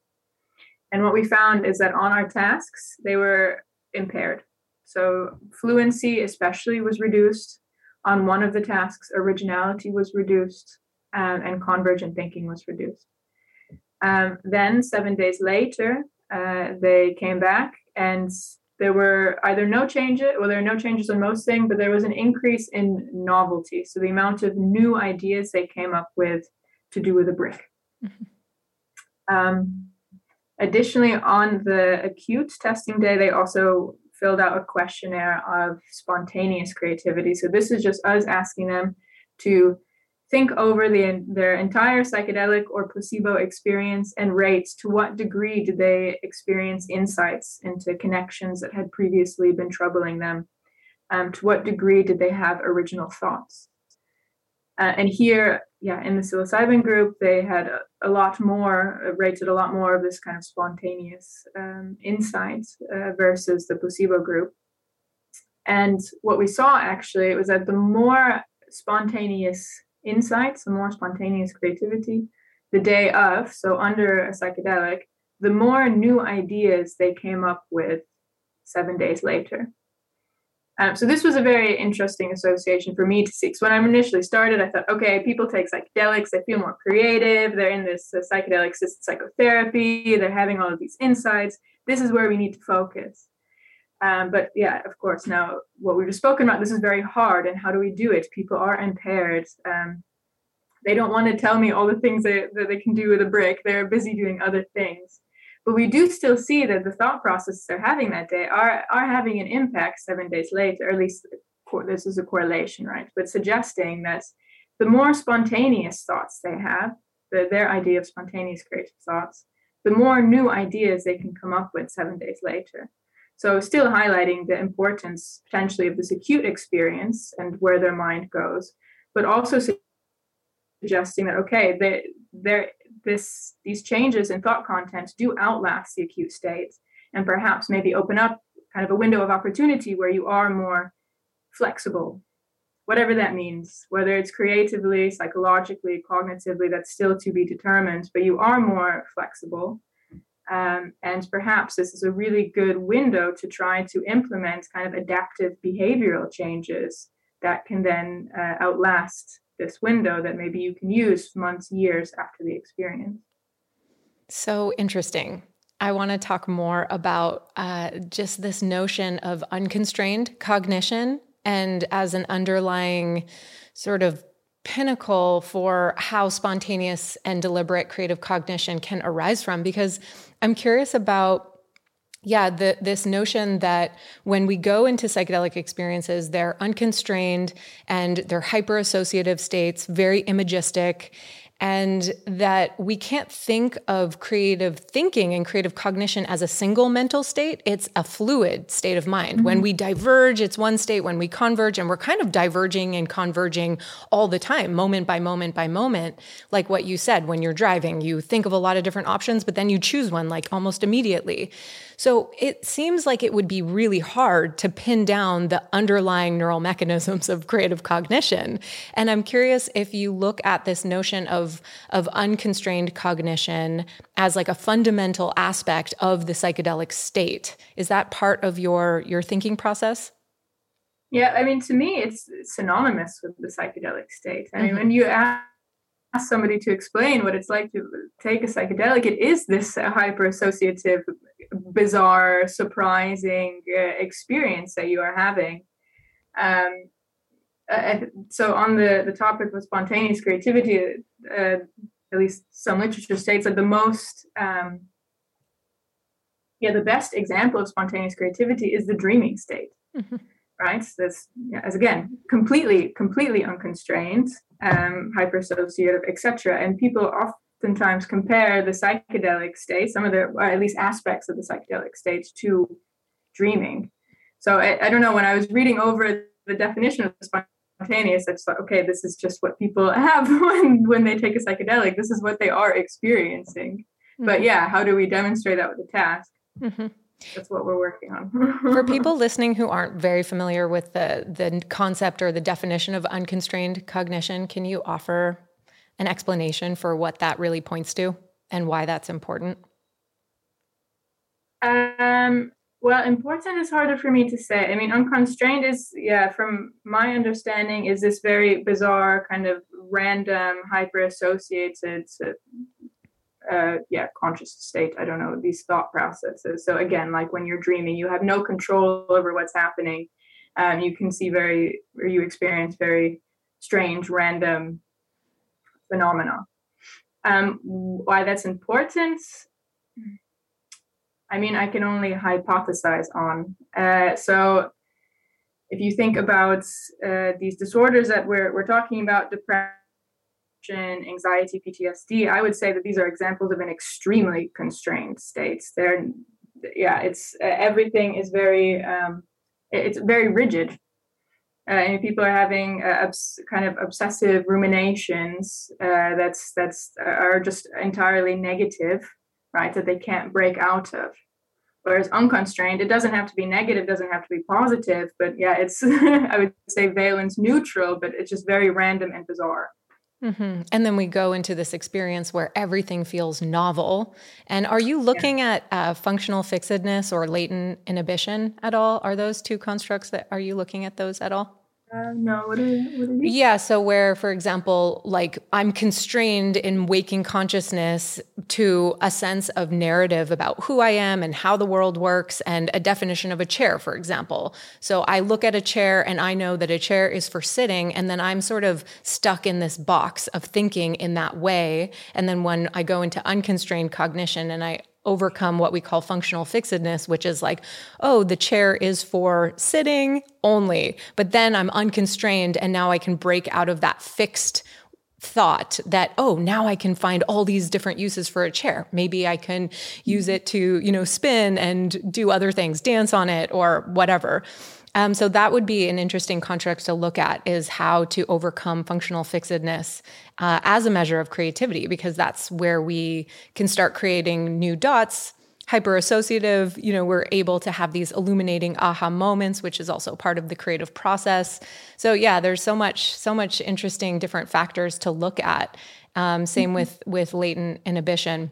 And what we found is that on our tasks, they were impaired. So fluency, especially, was reduced. On one of the tasks, originality was reduced, um, and convergent thinking was reduced. Um, then, seven days later, uh, they came back and there were either no changes, well, there are no changes on most things, but there was an increase in novelty. So the amount of new ideas they came up with to do with a brick. Mm-hmm. Um, additionally, on the acute testing day, they also filled out a questionnaire of spontaneous creativity. So this is just us asking them to think over the, their entire psychedelic or placebo experience and rate to what degree did they experience insights into connections that had previously been troubling them? Um, to what degree did they have original thoughts? Uh, and here yeah in the psilocybin group they had a, a, lot more uh, rated a lot more of this kind of spontaneous um, insights uh, versus the placebo group. And what we saw actually was that the more spontaneous insights, the more spontaneous creativity the day of, so under a psychedelic, the more new ideas they came up with seven days later. Um, so this was a very interesting association for me to see. So when I initially started, I thought, okay, people take psychedelics, they feel more creative, they're in this uh, psychedelic psychotherapy, they're having all of these insights. This is where we need to focus. Um, but yeah, of course, now what we've just spoken about, this is very hard. And how do we do it? People are impaired. Um, they don't want to tell me all the things that, that they can do with a brick. They're busy doing other things. But we do still see that the thought processes they're having that day are, are having an impact seven days later, or at least this is a correlation, right? But suggesting that the more spontaneous thoughts they have, the, their idea of spontaneous creative thoughts, the more new ideas they can come up with seven days later. So, still highlighting the importance potentially of this acute experience and where their mind goes, but also suggesting that okay, they, there this these changes in thought content do outlast the acute states, and perhaps maybe open up kind of a window of opportunity where you are more flexible, whatever that means, whether it's creatively, psychologically, cognitively, that's still to be determined, but you are more flexible um, and perhaps this is a really good window to try to implement kind of adaptive behavioral changes that can then uh, outlast this window that maybe you can use months, years after the experience. So interesting. I want to talk more about uh, just this notion of unconstrained cognition and as an underlying sort of pinnacle for how spontaneous and deliberate creative cognition can arise from because i'm curious about yeah the, this notion that when we go into psychedelic experiences they're unconstrained and they're hyper associative states very imagistic and that we can't think of creative thinking and creative cognition as a single mental state. It's a fluid state of mind. Mm-hmm. When we diverge, it's one state. When we converge, and we're kind of diverging and converging all the time, moment by moment by moment. Like what you said, when you're driving, you think of a lot of different options, but then you choose one like almost immediately. So it seems like it would be really hard to pin down the underlying neural mechanisms of creative cognition. And I'm curious if you look at this notion of, of unconstrained cognition as like a fundamental aspect of the psychedelic state. Is that part of your, your thinking process? Yeah, I mean, to me, it's synonymous with the psychedelic state. I mean, mm-hmm. when you ask somebody to explain what it's like to take a psychedelic, it is this hyper associative, bizarre, surprising uh, experience that you are having. Um, uh, so, on the, the topic of spontaneous creativity, uh, at least some literature states that the most, um, yeah, the best example of spontaneous creativity is the dreaming state. Mm-hmm right? So that's yeah, as again completely, completely unconstrained, um, hypersociative, etc. And people oftentimes compare the psychedelic state, some of the, or at least aspects of the psychedelic states, to dreaming. So I, I don't know. When I was reading over the definition of spontaneous, I just thought, okay, this is just what people (laughs) have when when they take a psychedelic. This is what they are experiencing. Mm-hmm. But yeah, how do we demonstrate that with a task? Mm-hmm that's what we're working on. For (laughs) people listening who aren't very familiar with the the concept or the definition of unconstrained cognition, can you offer an explanation for what that really points to and why that's important? Um, well, important is harder for me to say. I mean, unconstrained is, yeah, from my understanding, is this very bizarre kind of random, hyper associated uh, yeah conscious state. I don't know these thought processes. So again like when you're dreaming you have no control over what's happening. Um, you can see very or you experience very strange random phenomena. Um, why that's important? I mean i can only hypothesize on. Uh, so if you think about uh, these disorders that we're, we're talking about depression anxiety, PTSD, I would say that these are examples of an extremely constrained state. They're, yeah, it's uh, everything is very, um, it's very rigid. Uh, and people are having uh, obs- kind of obsessive ruminations uh, that's that's uh, are just entirely negative, right? That they can't break out of. Whereas unconstrained, it doesn't have to be negative, doesn't have to be positive, but yeah, it's (laughs) I would say valence neutral, but it's just very random and bizarre. Mm-hmm. And then we go into this experience where everything feels novel. And are you looking yeah. at uh, functional fixedness or latent inhibition at all? Are those two constructs that are you looking at those at all? Uh, what? Yeah, so where, for example, like I'm constrained in waking consciousness to a sense of narrative about who I am and how the world works and a definition of a chair, for example. So I look at a chair and I know that a chair is for sitting, and then I'm sort of stuck in this box of thinking in that way. And then when I go into unconstrained cognition and I overcome what we call functional fixedness, which is like, oh, the chair is for sitting only. But then I'm unconstrained and now I can break out of that fixed thought that oh now i can find all these different uses for a chair maybe i can use it to you know spin and do other things dance on it or whatever um, so that would be an interesting construct to look at is how to overcome functional fixedness uh, as a measure of creativity, because that's where we can start creating new dots. Hyper associative, you know, we're able to have these illuminating aha moments, which is also part of the creative process. So yeah, there's so much, so much interesting different factors to look at. Um, same mm-hmm. with with latent inhibition.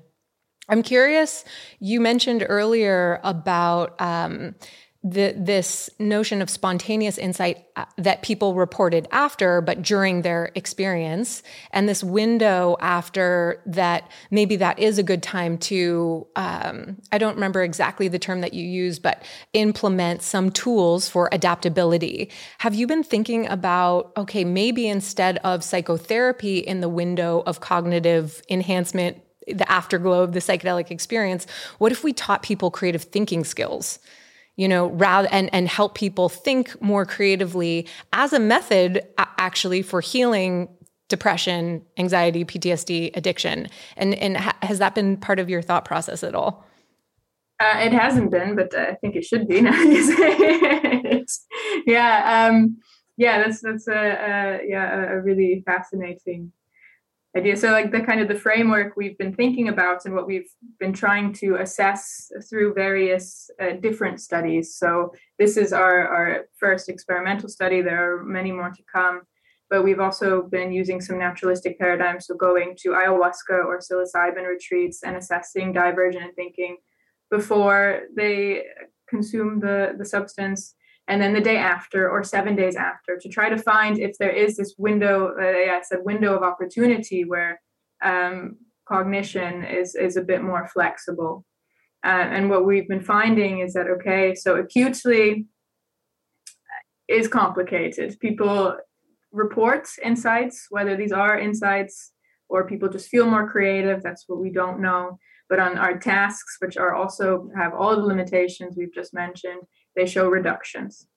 I'm curious. You mentioned earlier about um, the, this notion of spontaneous insight uh, that people reported after, but during their experience, and this window after that, maybe that is a good time to, um, I don't remember exactly the term that you use, but implement some tools for adaptability. Have you been thinking about, okay, maybe instead of psychotherapy in the window of cognitive enhancement, the afterglow of the psychedelic experience, what if we taught people creative thinking skills? You know, rather and and help people think more creatively as a method actually for healing depression, anxiety, PTSD, addiction. And and ha- has that been part of your thought process at all? Uh, it hasn't been, but I think it should be (laughs) now. yeah, um, yeah, that's that's a, a yeah a really fascinating idea. So, like the kind of the framework we've been thinking about and what we've been trying to assess through various uh, different studies. So, this is our, our first experimental study. There are many more to come. But we've also been using some naturalistic paradigms, so going to ayahuasca or psilocybin retreats and assessing divergent thinking before they consume the, the substance and then the day after or seven days after to try to find if there is this window uh, yeah, I said window of opportunity where um, cognition is is a bit more flexible. Uh, and what we've been finding is that okay so acutely is complicated. People report insights whether these are insights or people just feel more creative that's what we don't know. But on our tasks which are also have all the limitations we've just mentioned they show reductions.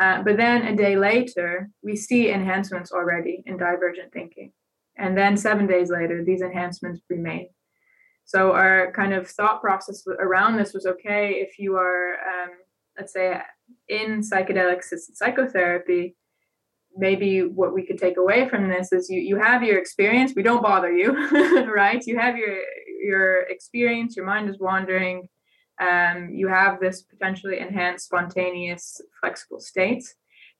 Uh, but then a day later, we see enhancements already in divergent thinking. And then seven days later, these enhancements remain. So our kind of thought process around this was okay if you are, um, let's say, in psychedelic assisted psychotherapy, maybe what we could take away from this is you you have your experience. We don't bother you, (laughs) right? You have your your experience. Your mind is wandering um, you have this potentially enhanced, spontaneous, flexible state.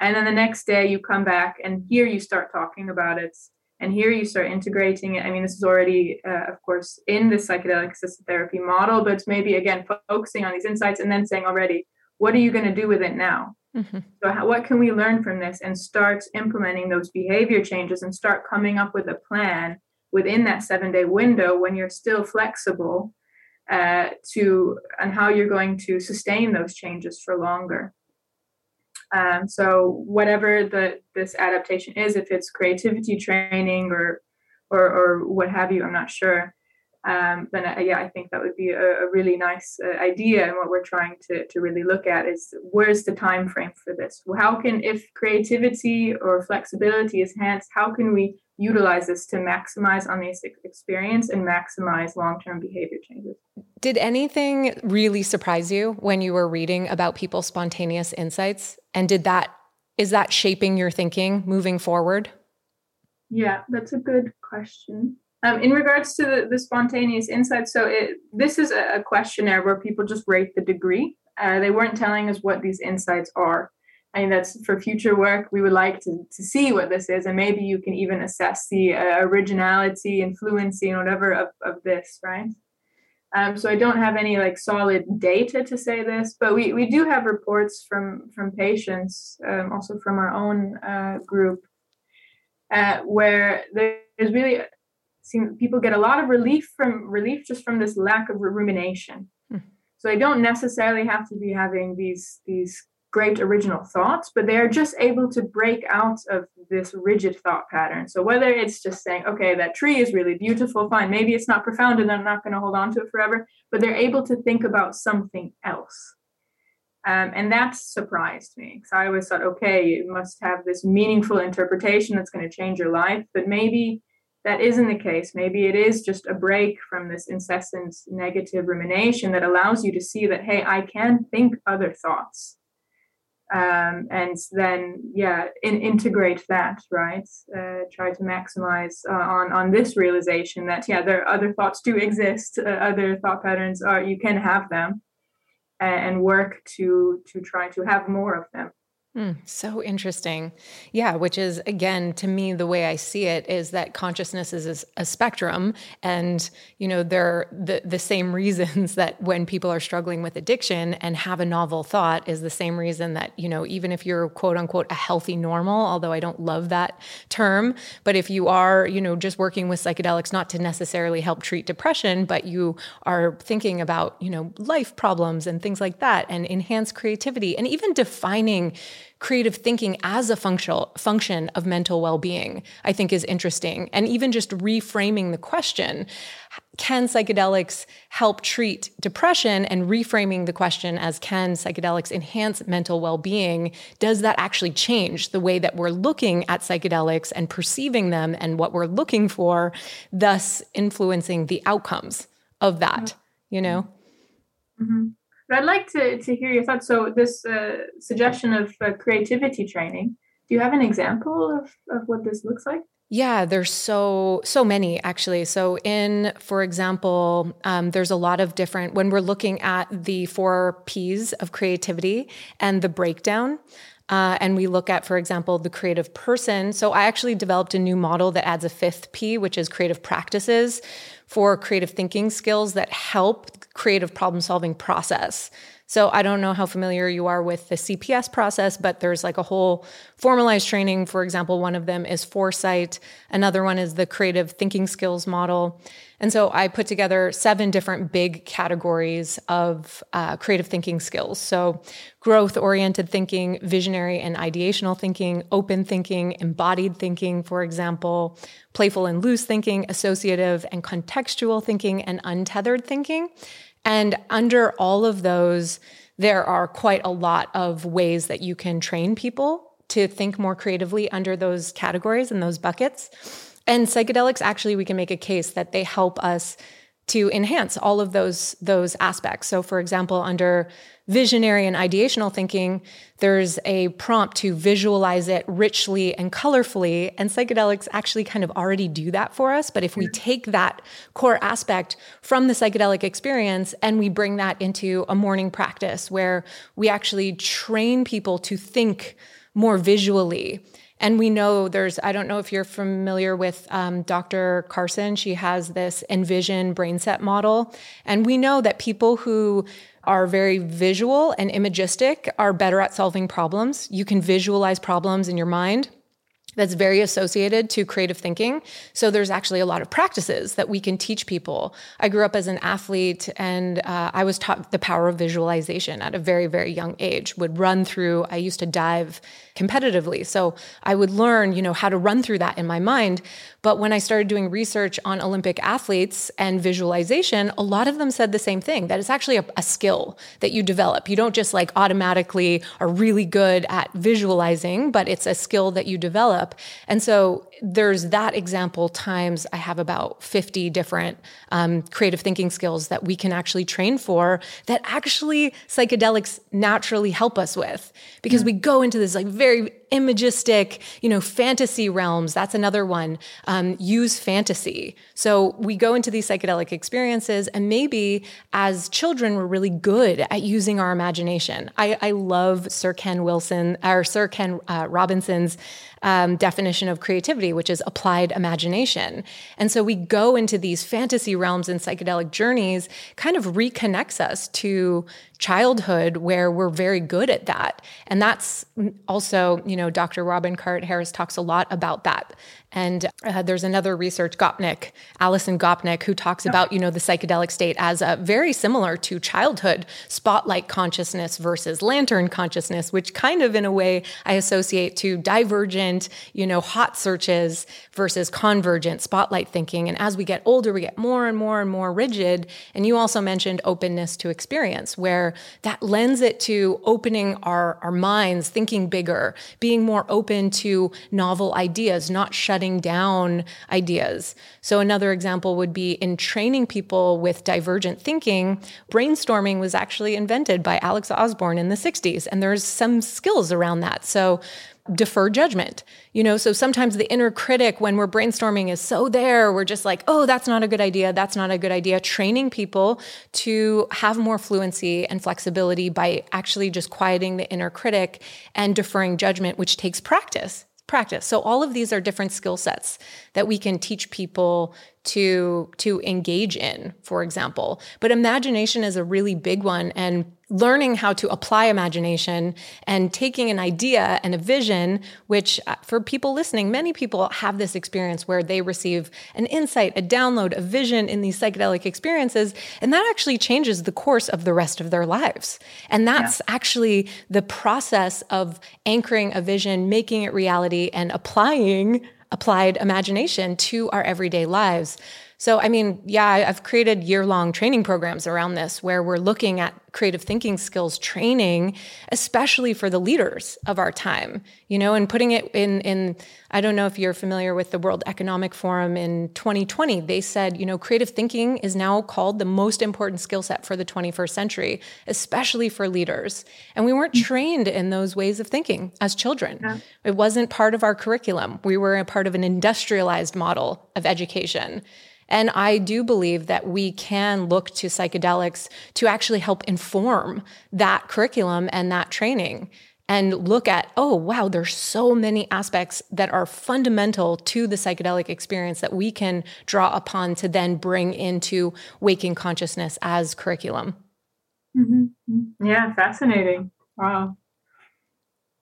And then the next day you come back, and here you start talking about it. And here you start integrating it. I mean, this is already, uh, of course, in the psychedelic assisted therapy model, but maybe again focusing on these insights and then saying already, what are you going to do with it now? Mm-hmm. So, how, what can we learn from this and start implementing those behavior changes and start coming up with a plan within that seven day window when you're still flexible uh, to and how you're going to sustain those changes for longer. Um, so whatever the this adaptation is, if it's creativity training or or, or what have you, I'm not sure. Um, then uh, yeah, I think that would be a, a really nice uh, idea. And what we're trying to to really look at is where's the time frame for this? How can if creativity or flexibility is enhanced, how can we utilize this to maximize on this experience and maximize long-term behavior changes. Did anything really surprise you when you were reading about people's spontaneous insights? And did that is that shaping your thinking moving forward? Yeah, that's a good question. Um, in regards to the, the spontaneous insights, so it, this is a, a questionnaire where people just rate the degree. Uh, they weren't telling us what these insights are. I mean, that's for future work. We would like to, to see what this is, and maybe you can even assess the uh, originality and fluency and whatever of, of this, right? Um, so I don't have any like solid data to say this, but we, we do have reports from from patients, um, also from our own uh, group, uh, where there's really seem people get a lot of relief from relief just from this lack of rumination. Hmm. So they don't necessarily have to be having these these great original thoughts, but they're just able to break out of this rigid thought pattern. So whether it's just saying, okay, that tree is really beautiful, fine, maybe it's not profound and I'm not going to hold on to it forever, but they're able to think about something else. Um, and that surprised me because I always thought, okay, you must have this meaningful interpretation that's going to change your life, but maybe that isn't the case. Maybe it is just a break from this incessant negative rumination that allows you to see that, hey, I can think other thoughts um, and then yeah in, integrate that right? Uh, try to maximize uh, on on this realization that yeah there are other thoughts do exist uh, other thought patterns are you can have them and work to to try to have more of them Mm, so interesting. Yeah, which is again to me the way I see it is that consciousness is a spectrum and you know they're the the same (laughs) reasons that when people are struggling with addiction and have a novel thought is the same reason that you know even if you're quote unquote a healthy normal, although I don't love that term, but if you are, you know, just working with psychedelics not to necessarily help treat depression, but you are thinking about, you know, life problems and things like that and enhance creativity and even defining creative thinking as a functional function of mental well-being i think is interesting. And even just reframing the question can psychedelics help treat depression? And reframing the question as can psychedelics enhance mental well-being? Does that actually change the way that we're looking at psychedelics and perceiving them and what we're looking for thus influencing the outcomes of that you know? Mm-hmm. But I'd like to, to hear your thoughts. So, this uh, suggestion of uh, creativity training, Do you have an example of, of what this looks like? Yeah, there's so so many actually. So in, for example, um, there's a lot of different when we're looking at the four P's of creativity and the breakdown. Uh, and we look at, for example, the creative person. So I actually developed a new model that adds a fifth P, which is creative practices for creative thinking skills that help creative problem solving process. So I don't know how familiar you are with the CPS process, but there's like a whole formalized training. For example, one of them is foresight, another one is the creative thinking skills model. And so I put together seven different big categories of uh, creative thinking skills. So growth oriented thinking, visionary and ideational thinking, open thinking, embodied thinking, for example, playful and loose thinking, associative and contextual thinking, and untethered thinking. And under all of those, there are quite a lot of ways that you can train people to think more creatively under those categories and those buckets. And psychedelics, actually, we can make a case that they help us to enhance all of those those aspects. So for example, under visionary and ideational thinking, there's a prompt to visualize it richly and colorfully and psychedelics actually kind of already do that for us, but if we take that core aspect from the psychedelic experience and we bring that into a morning practice where we actually train people to think more visually and we know there's, I don't know if you're familiar with um, Dr. Carson. She has this Envision brain set model. And we know that people who are very visual and imagistic are better at solving problems. You can visualize problems in your mind that's very associated to creative thinking. So there's actually a lot of practices that we can teach people. I grew up as an athlete and uh, I was taught the power of visualization at a very, very young age, would run through, I used to dive competitively. So I would learn, you know, how to run through that in my mind. But when I started doing research on Olympic athletes and visualization, a lot of them said the same thing that it's actually a, a skill that you develop. You don't just like automatically are really good at visualizing, but it's a skill that you develop. And so there's that example times I have about 50 different um, creative thinking skills that we can actually train for that actually psychedelics naturally help us with because yeah. we go into this like very imagistic, you know, fantasy realms. That's another one. Um, use fantasy. So we go into these psychedelic experiences, and maybe as children, we're really good at using our imagination. I, I love Sir Ken Wilson or Sir Ken uh, Robinson's um, definition of creativity, which is applied imagination. And so we go into these fantasy realms and psychedelic journeys, kind of reconnects us to childhood where we're very good at that. And that's also, you know, Dr. Robin Carhart Harris talks a lot about that and uh, there's another research, Gopnik, Alison Gopnik, who talks about, you know, the psychedelic state as very similar to childhood spotlight consciousness versus lantern consciousness, which kind of in a way I associate to divergent, you know, hot searches versus convergent spotlight thinking. And as we get older, we get more and more and more rigid. And you also mentioned openness to experience, where that lends it to opening our, our minds, thinking bigger, being more open to novel ideas, not shutting shutting down ideas. So, another example would be in training people with divergent thinking, brainstorming was actually invented by Alex Osborn in the 60s, and there's some skills around that. So, defer judgment. You know, so sometimes the inner critic when we're brainstorming is so there, we're just like, oh, that's not a good idea. That's not a good idea. Training people to have more fluency and flexibility by actually just quieting the inner critic and deferring judgment, which takes practice practice. So all of these are different skill sets that we can teach people to to engage in, for example. But imagination is a really big one and learning how to apply imagination and taking an idea and a vision, which uh, for people listening, many people have this experience where they receive an insight, a download, a vision in these psychedelic experiences, and that actually changes the course of the rest of their lives. And that's yeah. actually the process of anchoring a vision, making it reality, and applying applied imagination to our everyday lives. So, I mean, yeah, I've created year long training programs around this where we're looking at creative thinking skills training, especially for the leaders of our time, you know, and putting it in, in, I don't know if you're familiar with the World Economic Forum in 2020. They said, you know, creative thinking is now called the most important skill set for the 21st century, especially for leaders. And we weren't mm. trained in those ways of thinking as children. Yeah. It wasn't part of our curriculum. We were a part of an industrialized model of education. And I do believe that we can look to psychedelics to actually help inform that curriculum and that training and look at, oh, wow, there's so many aspects that are fundamental to the psychedelic experience that we can draw upon to then bring into waking consciousness as curriculum. Mm-hmm. Yeah, fascinating. Wow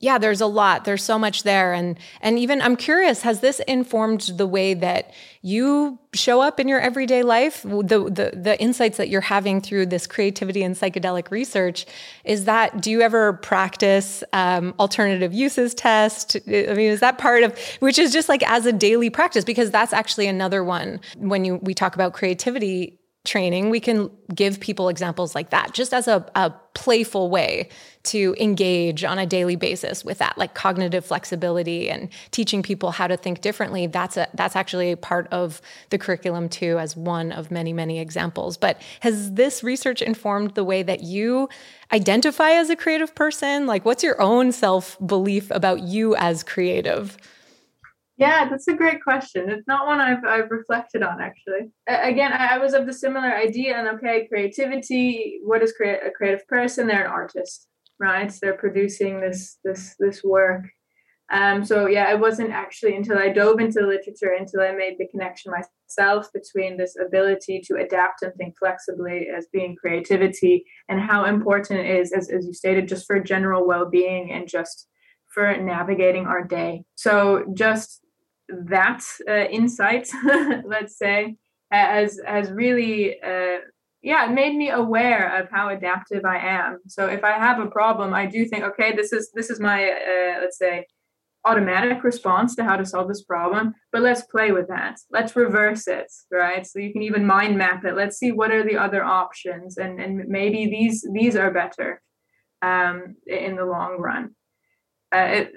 yeah there's a lot. There's so much there. And and even i'm curious has this informed the way that you show up in your everyday life? The the, the insights that you're having through this creativity and psychedelic research is that do you ever practice um, alternative uses test? I mean is that part of which is just like as a daily practice because that's actually another one when you we talk about creativity training, we can give people examples like that just as a, a, playful way to engage on a daily basis with that, like cognitive flexibility and teaching people how to think differently. That's a that's actually part of the curriculum too, as one of many, many examples. But has this research informed the way that you identify as a creative person? Like what's your own self-belief about you as creative? Yeah, that's a great question. It's not one I've, I've reflected on actually. again, I, I, was of the similar idea and okay, creativity. What is create a creative person? They're an artist, right? They're producing this this this work. Um, so yeah, it wasn't actually until I dove into literature, until I made the connection myself between this ability to adapt and think flexibly as being creativity and how important it is, as, as you stated, just for general well-being and just for navigating our day. So just that uh, insight, (laughs) let's say, has has really uh, yeah made me aware of how adaptive I am. So if I have a problem, I do think, okay, this is this is my uh, let's say automatic response to how to solve this problem but let's play with that. Let's reverse it right? So you can even mind map it. Let's see what are the other options and and maybe these these are better um, in the long run. Uh, it,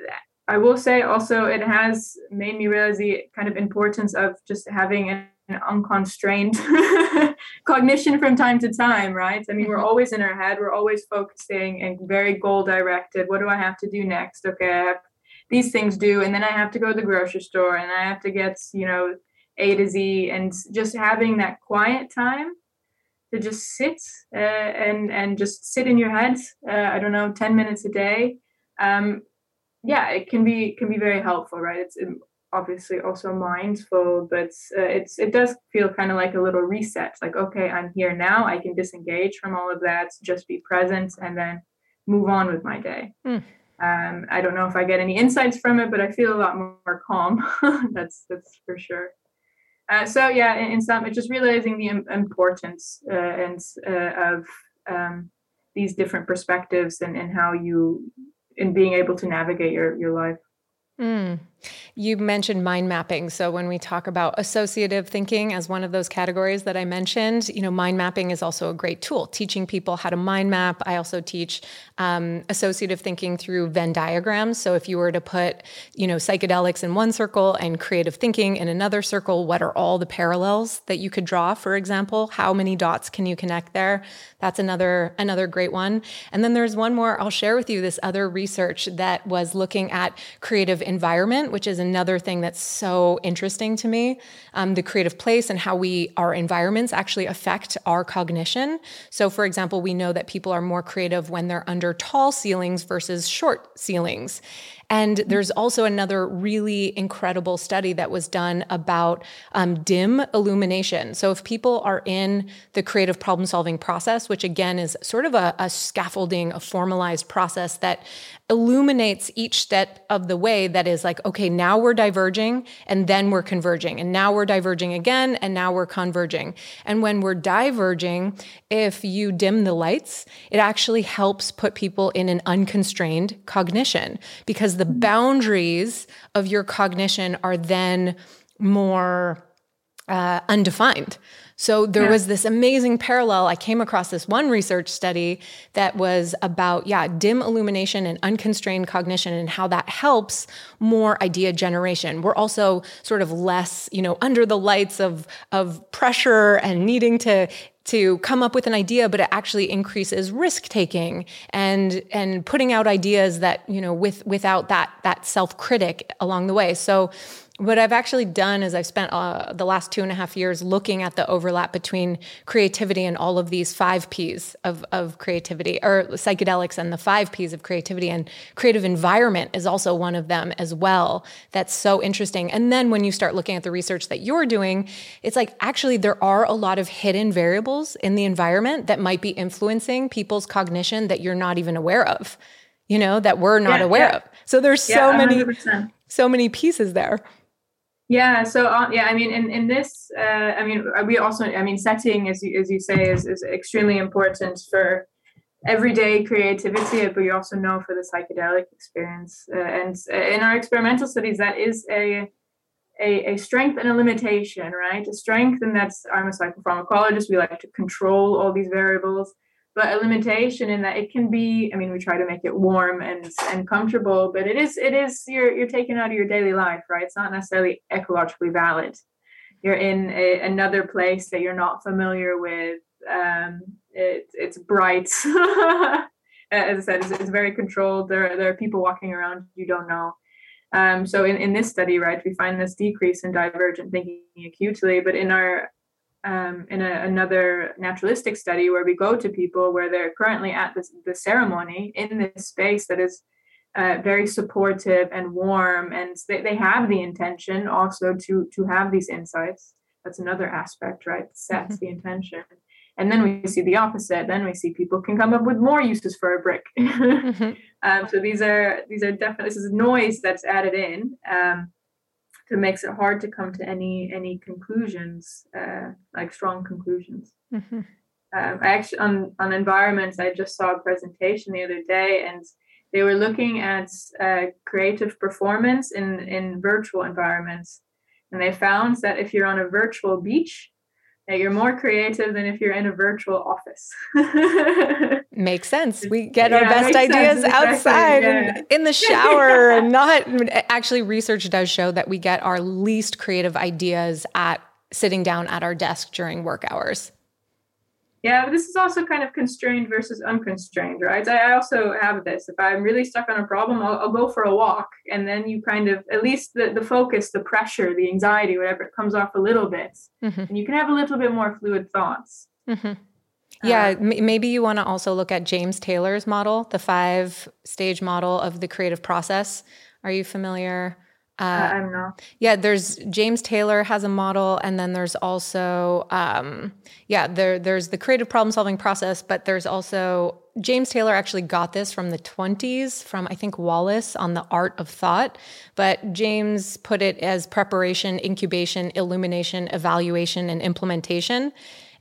I will say also it has made me realize the kind of importance of just having an, an unconstrained (laughs) cognition from time to time, right? I mean, we're mm-hmm. always in our head, we're always focusing and very goal directed. What do I have to do next? Okay, I have these things do, and then I have to go to the grocery store and I have to get, you know, A to Z, and just having that quiet time to just sit uh, and and just sit in your head. Uh, I don't know, ten minutes a day. Um, yeah, it can be can be very helpful, right? It's obviously also mindful, but uh, it's it does feel kind of like a little reset. Like, okay, I'm here now. I can disengage from all of that, just be present, and then move on with my day. Mm. Um, I don't know if I get any insights from it, but I feel a lot more calm. (laughs) that's that's for sure. Uh, so yeah, in, in some, it's just realizing the importance uh, and uh, of um, these different perspectives and, and how you in being able to navigate your your life. Mm. You mentioned mind mapping. So when we talk about associative thinking as one of those categories that I mentioned, you know, mind mapping is also a great tool, teaching people how to mind map. I also teach um, associative thinking through Venn diagrams. So if you were to put, you know, psychedelics in one circle and creative thinking in another circle, what are all the parallels that you could draw? For example, how many dots can you connect there? That's another another great one. And then there's one more I'll share with you. This other research that was looking at creative environment, which is another thing that's so interesting to me. Um, the creative place and how we our environments actually affect our cognition. So, for example, we know that people are more creative when they're under tall ceilings versus short ceilings. And there's also another really incredible study that was done about um, dim illumination. So if people are in the creative problem solving process, which again is sort of a, a scaffolding, a formalized process that illuminates each step of the way that is like, okay, now we're diverging and then we're converging. And now we're diverging again and now we're converging. And when we're diverging, if you dim the lights, it actually helps put people in an unconstrained cognition because the boundaries of your cognition are then more uh, undefined. So there yeah. was this amazing parallel. I came across this one research study that was about, yeah, dim illumination and unconstrained cognition and how that helps more idea generation. We're also sort of less, you know, under the lights of, of pressure and needing to to come up with an idea but it actually increases risk taking and and putting out ideas that you know with without that that self critic along the way. So what I've actually done is I've spent uh, the last two and a half years looking at the overlap between creativity and all of these five P's of, of creativity, or psychedelics and the five P's of creativity. And creative environment is also one of them as well. That's so interesting. And then when you start looking at the research that you're doing, it's like actually there are a lot of hidden variables in the environment that might be influencing people's cognition that you're not even aware of, you know, that we're not yeah, aware yeah. of. So there's yeah, so many, so many pieces there. Yeah. So uh, yeah, I mean, in in this, uh, I mean, we also, I mean, setting as you as you say is is extremely important for everyday creativity, but you also know for the psychedelic experience. Uh, and in our experimental studies, that is a, a, a strength and a limitation, right? A strength, and that's I'm a psychopharmacologist. We like to control all these variables but a limitation in that it can be i mean we try to make it warm and and comfortable but it is it is you're you're taken out of your daily life right? It's not necessarily ecologically valid. You're in a, another place that you're not familiar with um it, it's bright. (laughs) As i said it's, it's, very controlled. There, there are people walking around you don't know. Um, so in, in this study right we find this decrease in divergent thinking acutely but in our um, in a, another naturalistic study where we go to people where they're currently at this, the ceremony in this space that is uh, very supportive and warm and they, they have the intention also to to have these insights. That's another aspect right? Sets mm-hmm. the intention. And then we see the opposite. Then we see people can come up with more uses for a brick. (laughs) Mm-hmm. um, so these are these are definitely this is noise that's added in um, it makes it hard to come to any any conclusions uh, like strong conclusions mm-hmm. um, I actually on on environments i just saw a presentation the other day and they were looking at uh, creative performance in in virtual environments and they found that if you're on a virtual beach that you're more creative than if you're in a virtual office. (laughs) makes sense. We get yeah, our best ideas sense. outside yeah. in the shower and not actually research does show that we get our least creative ideas at sitting down at our desk during work hours. Yeah, but this is also kind of constrained versus unconstrained, right? I also have this. If I'm really stuck on a problem, I'll, I'll, go for a walk, and then you kind of at least the, the focus, the pressure, the anxiety, whatever, it comes off a little bit, mm-hmm. and you can have a little bit more fluid thoughts. Mm-hmm. Yeah, uh, m- maybe you want to also look at James Taylor's model, the five stage model of the creative process. Are you familiar? Uh, I don't. Yeah, there's James Taylor has a model, and then there's also um, yeah, there there's the creative problem solving process, but there's also James Taylor actually got this from the 20s from I think Wallas on the art of thought, but James put it as preparation, incubation, illumination, evaluation, and implementation.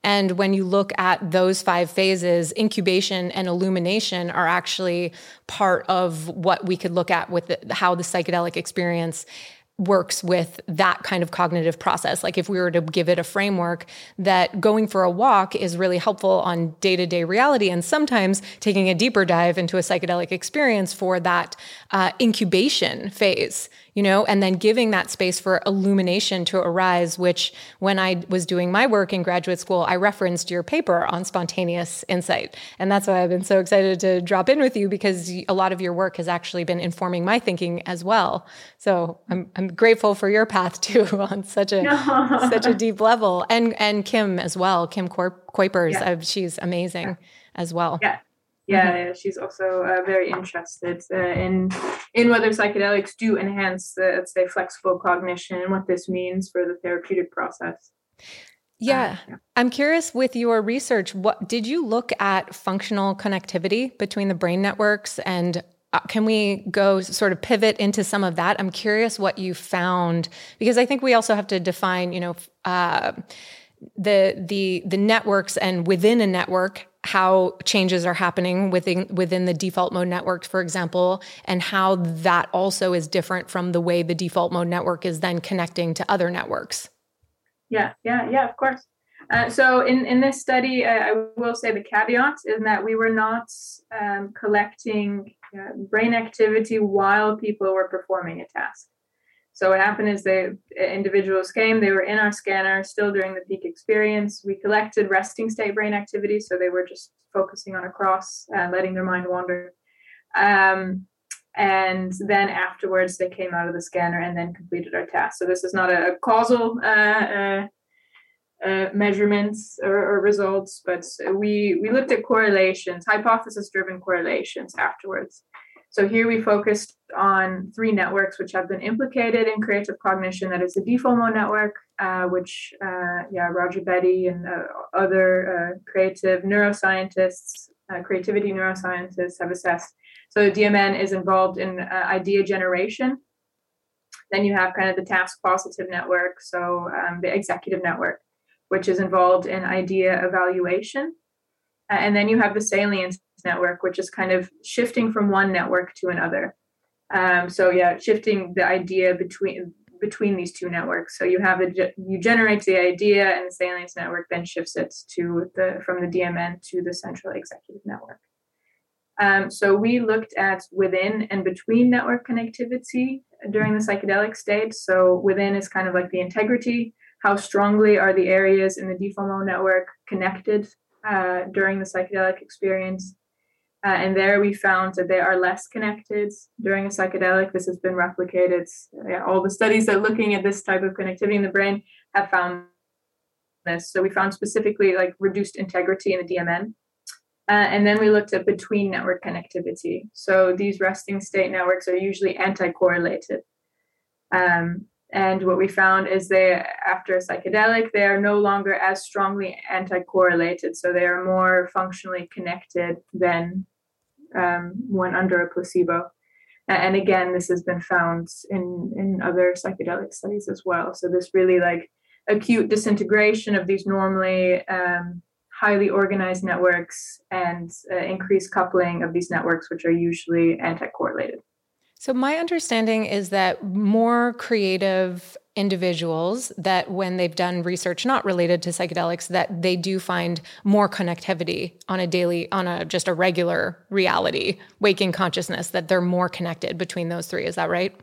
And when you look at those five phases, incubation and illumination are actually part of what we could look at with the, how the psychedelic experience works with that kind of cognitive process. Like if we were to give it a framework that going for a walk is really helpful on day-to-day reality and sometimes taking a deeper dive into a psychedelic experience for that uh, incubation phase you know, and then giving that space for illumination to arise, which when I was doing my work in graduate school, I referenced your paper on spontaneous insight. And that's why I've been so excited to drop in with you because a lot of your work has actually been informing my thinking as well. So I'm, I'm grateful for your path (laughs) too on such a (laughs) such a deep level. And and Kim as well, Kim Kuypers, yeah. Uh, she's amazing yeah. as well. Yeah yeah, mm-hmm. she's also uh, very interested uh, in in whether psychedelics do enhance the let's say flexible cognition and what this means for the therapeutic process. Yeah. Uh, yeah. I'm curious with your research, what did you look at functional connectivity between the brain networks and uh, can we go sort of pivot into some of that? I'm curious what you found because I think we also have to define, you know, uh, the the the networks and within a network how changes are happening within within the default mode network for example and how that also is different from the way the default mode network is then connecting to other networks Yeah, yeah, yeah, of course. Uh, so in, in this study, uh, I will say the caveat is that we were not um, collecting uh, brain activity while people were performing a task. So what happened is the individuals came, they were in our scanner still during the peak experience. We collected resting state brain activity, so they were just focusing on a cross and letting their mind wander. Um, and then afterwards, they came out of the scanner and then completed our task. So this is not a causal uh, uh, uh, measurements or, or, results, but we we looked at correlations, hypothesis-driven correlations afterwards. So here we focused on three networks which have been implicated in creative cognition. That is the mode network, uh, which uh, yeah Roger Beaty and uh, other uh, creative neuroscientists, uh, creativity neuroscientists have assessed. So DMN is involved in uh, idea generation. Then you have kind of the task positive network, so um, the executive network, which is involved in idea evaluation. And then you have the salience network, which is kind of shifting from one network to another. Um, so yeah, shifting the idea between between these two networks. So you have the you generate the idea, and the salience network then shifts it to the from the DMN to the central executive network. Um, so we looked at within and between network connectivity during the psychedelic state. So within is kind of like the integrity. How strongly are the areas in the default network connected uh, during the psychedelic experience? Uh, and there we found that they are less connected during a psychedelic. This has been replicated. Yeah, all the studies that are looking at this type of connectivity in the brain have found this. So we found specifically like reduced integrity in the DMN. Uh, and then we looked at between network connectivity. So these resting state networks are usually anti-correlated. Um, and what we found is they, after a psychedelic, they are no longer as strongly anti-correlated. So they are more functionally connected than um, when under a placebo. And again, this has been found in, in other psychedelic studies as well. So this really like acute disintegration of these normally um, highly organized networks and uh, increased coupling of these networks, which are usually anti-correlated. So my understanding is that more creative individuals that when they've done research not related to psychedelics that they do find more connectivity on a daily on a just a regular reality waking consciousness that they're more connected between those three. Is that right?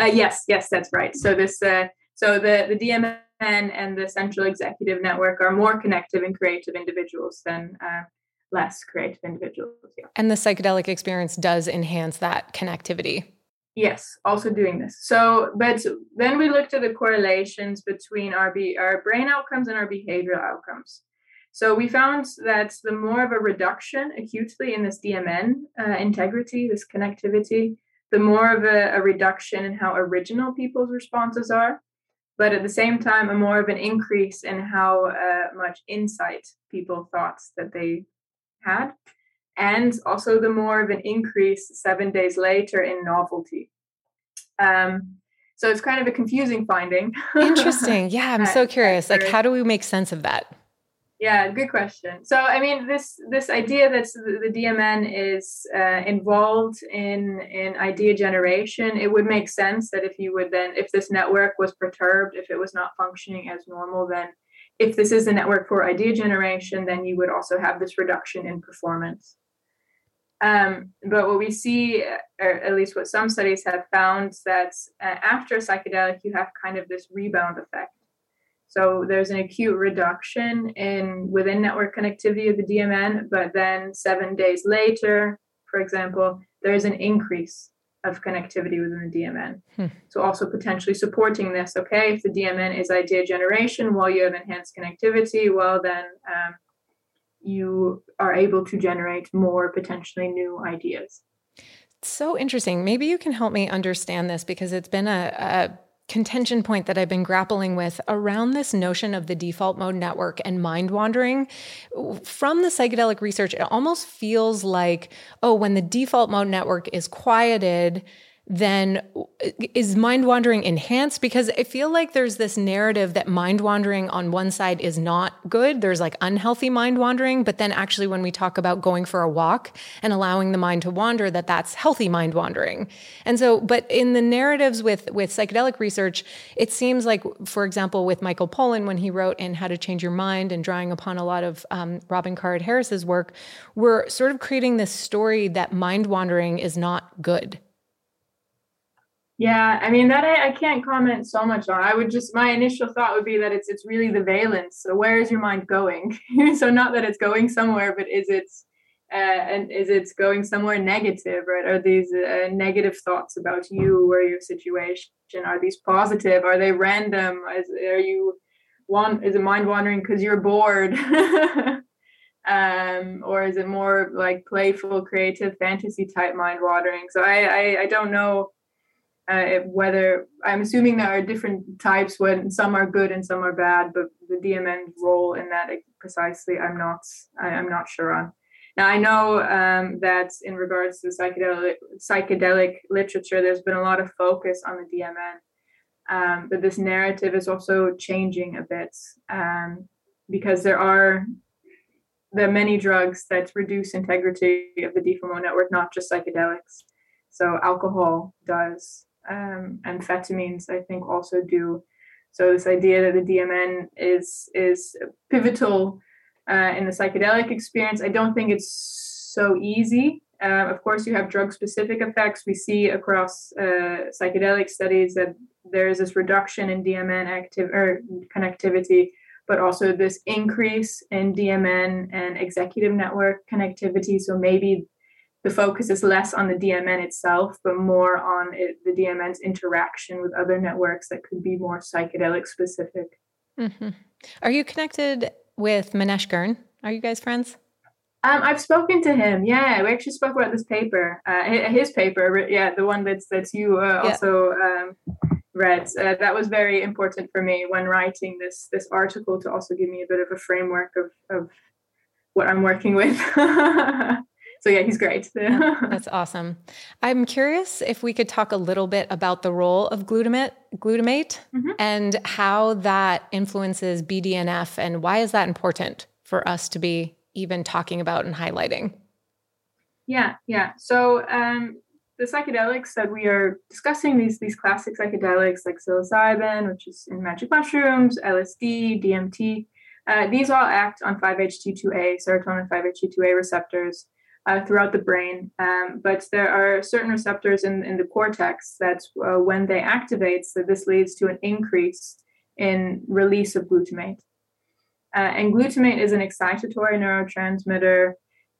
Uh, yes yes that's right. So this uh, so the the dmn and the central executive network are more connective and creative individuals than uh, less creative individuals yeah. and the psychedelic experience does enhance that connectivity Yes, also doing this. So, but then we looked at the correlations between our be- our brain outcomes and our behavioral outcomes. So we found that the more of a reduction acutely in this DMN uh, integrity, this connectivity, the more of a, a, reduction in how original people's responses are, but at the same time, a more of an increase in how uh, much insight people thought that they had and also the more of an increase seven days later in novelty. Um, so it's kind of a confusing finding. Interesting. Yeah, I'm (laughs) so curious. Like, how do we make sense of that? Yeah, good question. So, I mean, this this idea that the, the DMN is uh, involved in in idea generation, it would make sense that if you would then, if this network was perturbed, if it was not functioning as normal, then if this is a network for idea generation, then you would also have this reduction in performance. Um, but what we see, or at least what some studies have found, that uh, after psychedelic, you have kind of this rebound effect. So there's an acute reduction in within network connectivity of the DMN, but then seven days later, for example, there's an increase of connectivity within the DMN. Hmm. So also potentially supporting this. Okay, if the DMN is idea generation while you have enhanced connectivity, well then um, you are able to generate more potentially new ideas. So interesting. Maybe you can help me understand this because it's been a, a contention point that I've been grappling with around this notion of the default mode network and mind wandering. From the psychedelic research, it almost feels like, oh, when the default mode network is quieted, then is mind wandering enhanced? Because I feel like there's this narrative that mind wandering on one side is not good. There's like unhealthy mind wandering, but then actually when we talk about going for a walk and allowing the mind to wander, that that's healthy mind wandering. And so, but in the narratives with with psychedelic research, it seems like, for example, with Michael Pollan when he wrote in How to Change Your Mind and drawing upon a lot of um, Robin Carhart Harris's work, we're sort of creating this story that mind wandering is not good yeah, I mean that I, I can't comment so much on. I would just my initial thought would be that it's it's really the valence. So where is your mind going? (laughs) so not that it's going somewhere, but is it uh, and is it going somewhere negative? Right? Are these uh, negative thoughts about you or your situation? Are these positive? Are they random? Is, are you one? Is it mind wandering because you're bored? (laughs) um, or is it more like playful, creative, fantasy type mind wandering? So I, I I don't know uh, whether I'm assuming there are different types when some are good and some are bad, but the DMN role in that precisely, I'm not, I, am not sure on. Now I know um, that in regards to psychedelic psychedelic literature, there's been a lot of focus on the DMN, um, but this narrative is also changing a bit um, because there are there are many drugs that reduce integrity of the default mode network, not just psychedelics. So alcohol does, um, amphetamines, I think, also do. So this idea that the DMN is is pivotal uh, in the psychedelic experience, I don't think it's so easy. Uh, of course, you have drug-specific effects. We see across uh, psychedelic studies that there is this reduction in DMN active or connectivity, but also this increase in DMN and executive network connectivity. So maybe the focus is less on the DMN itself, but more on it, the DMN's interaction with other networks that could be more psychedelic specific. Mm-hmm. Are you connected with Manesh Girn? Are you guys friends? Um, I've spoken to him. Yeah, we actually spoke about this paper, uh, his paper. Yeah, the one that's that's you uh, yeah. also um, read. Uh, that was very important for me when writing this this article to also give me a bit of a framework of of what I'm working with. (laughs) so yeah, he's great. (laughs) That's awesome. I'm curious if we could talk a little bit about the role of glutamate, glutamate, mm-hmm. and how that influences BDNF, and why is that important for us to be even talking about and highlighting? Yeah, yeah. So um, the psychedelics that we are discussing these these classic psychedelics like psilocybin, which is in magic mushrooms, LSD, DMT. Uh, these all act on 5-HT2A, serotonin 5-HT2A receptors, uh, throughout the brain. Um, but there are certain receptors in, in the cortex that, uh, when they activate, so this leads to an increase in release of glutamate. Uh, and glutamate is an excitatory neurotransmitter.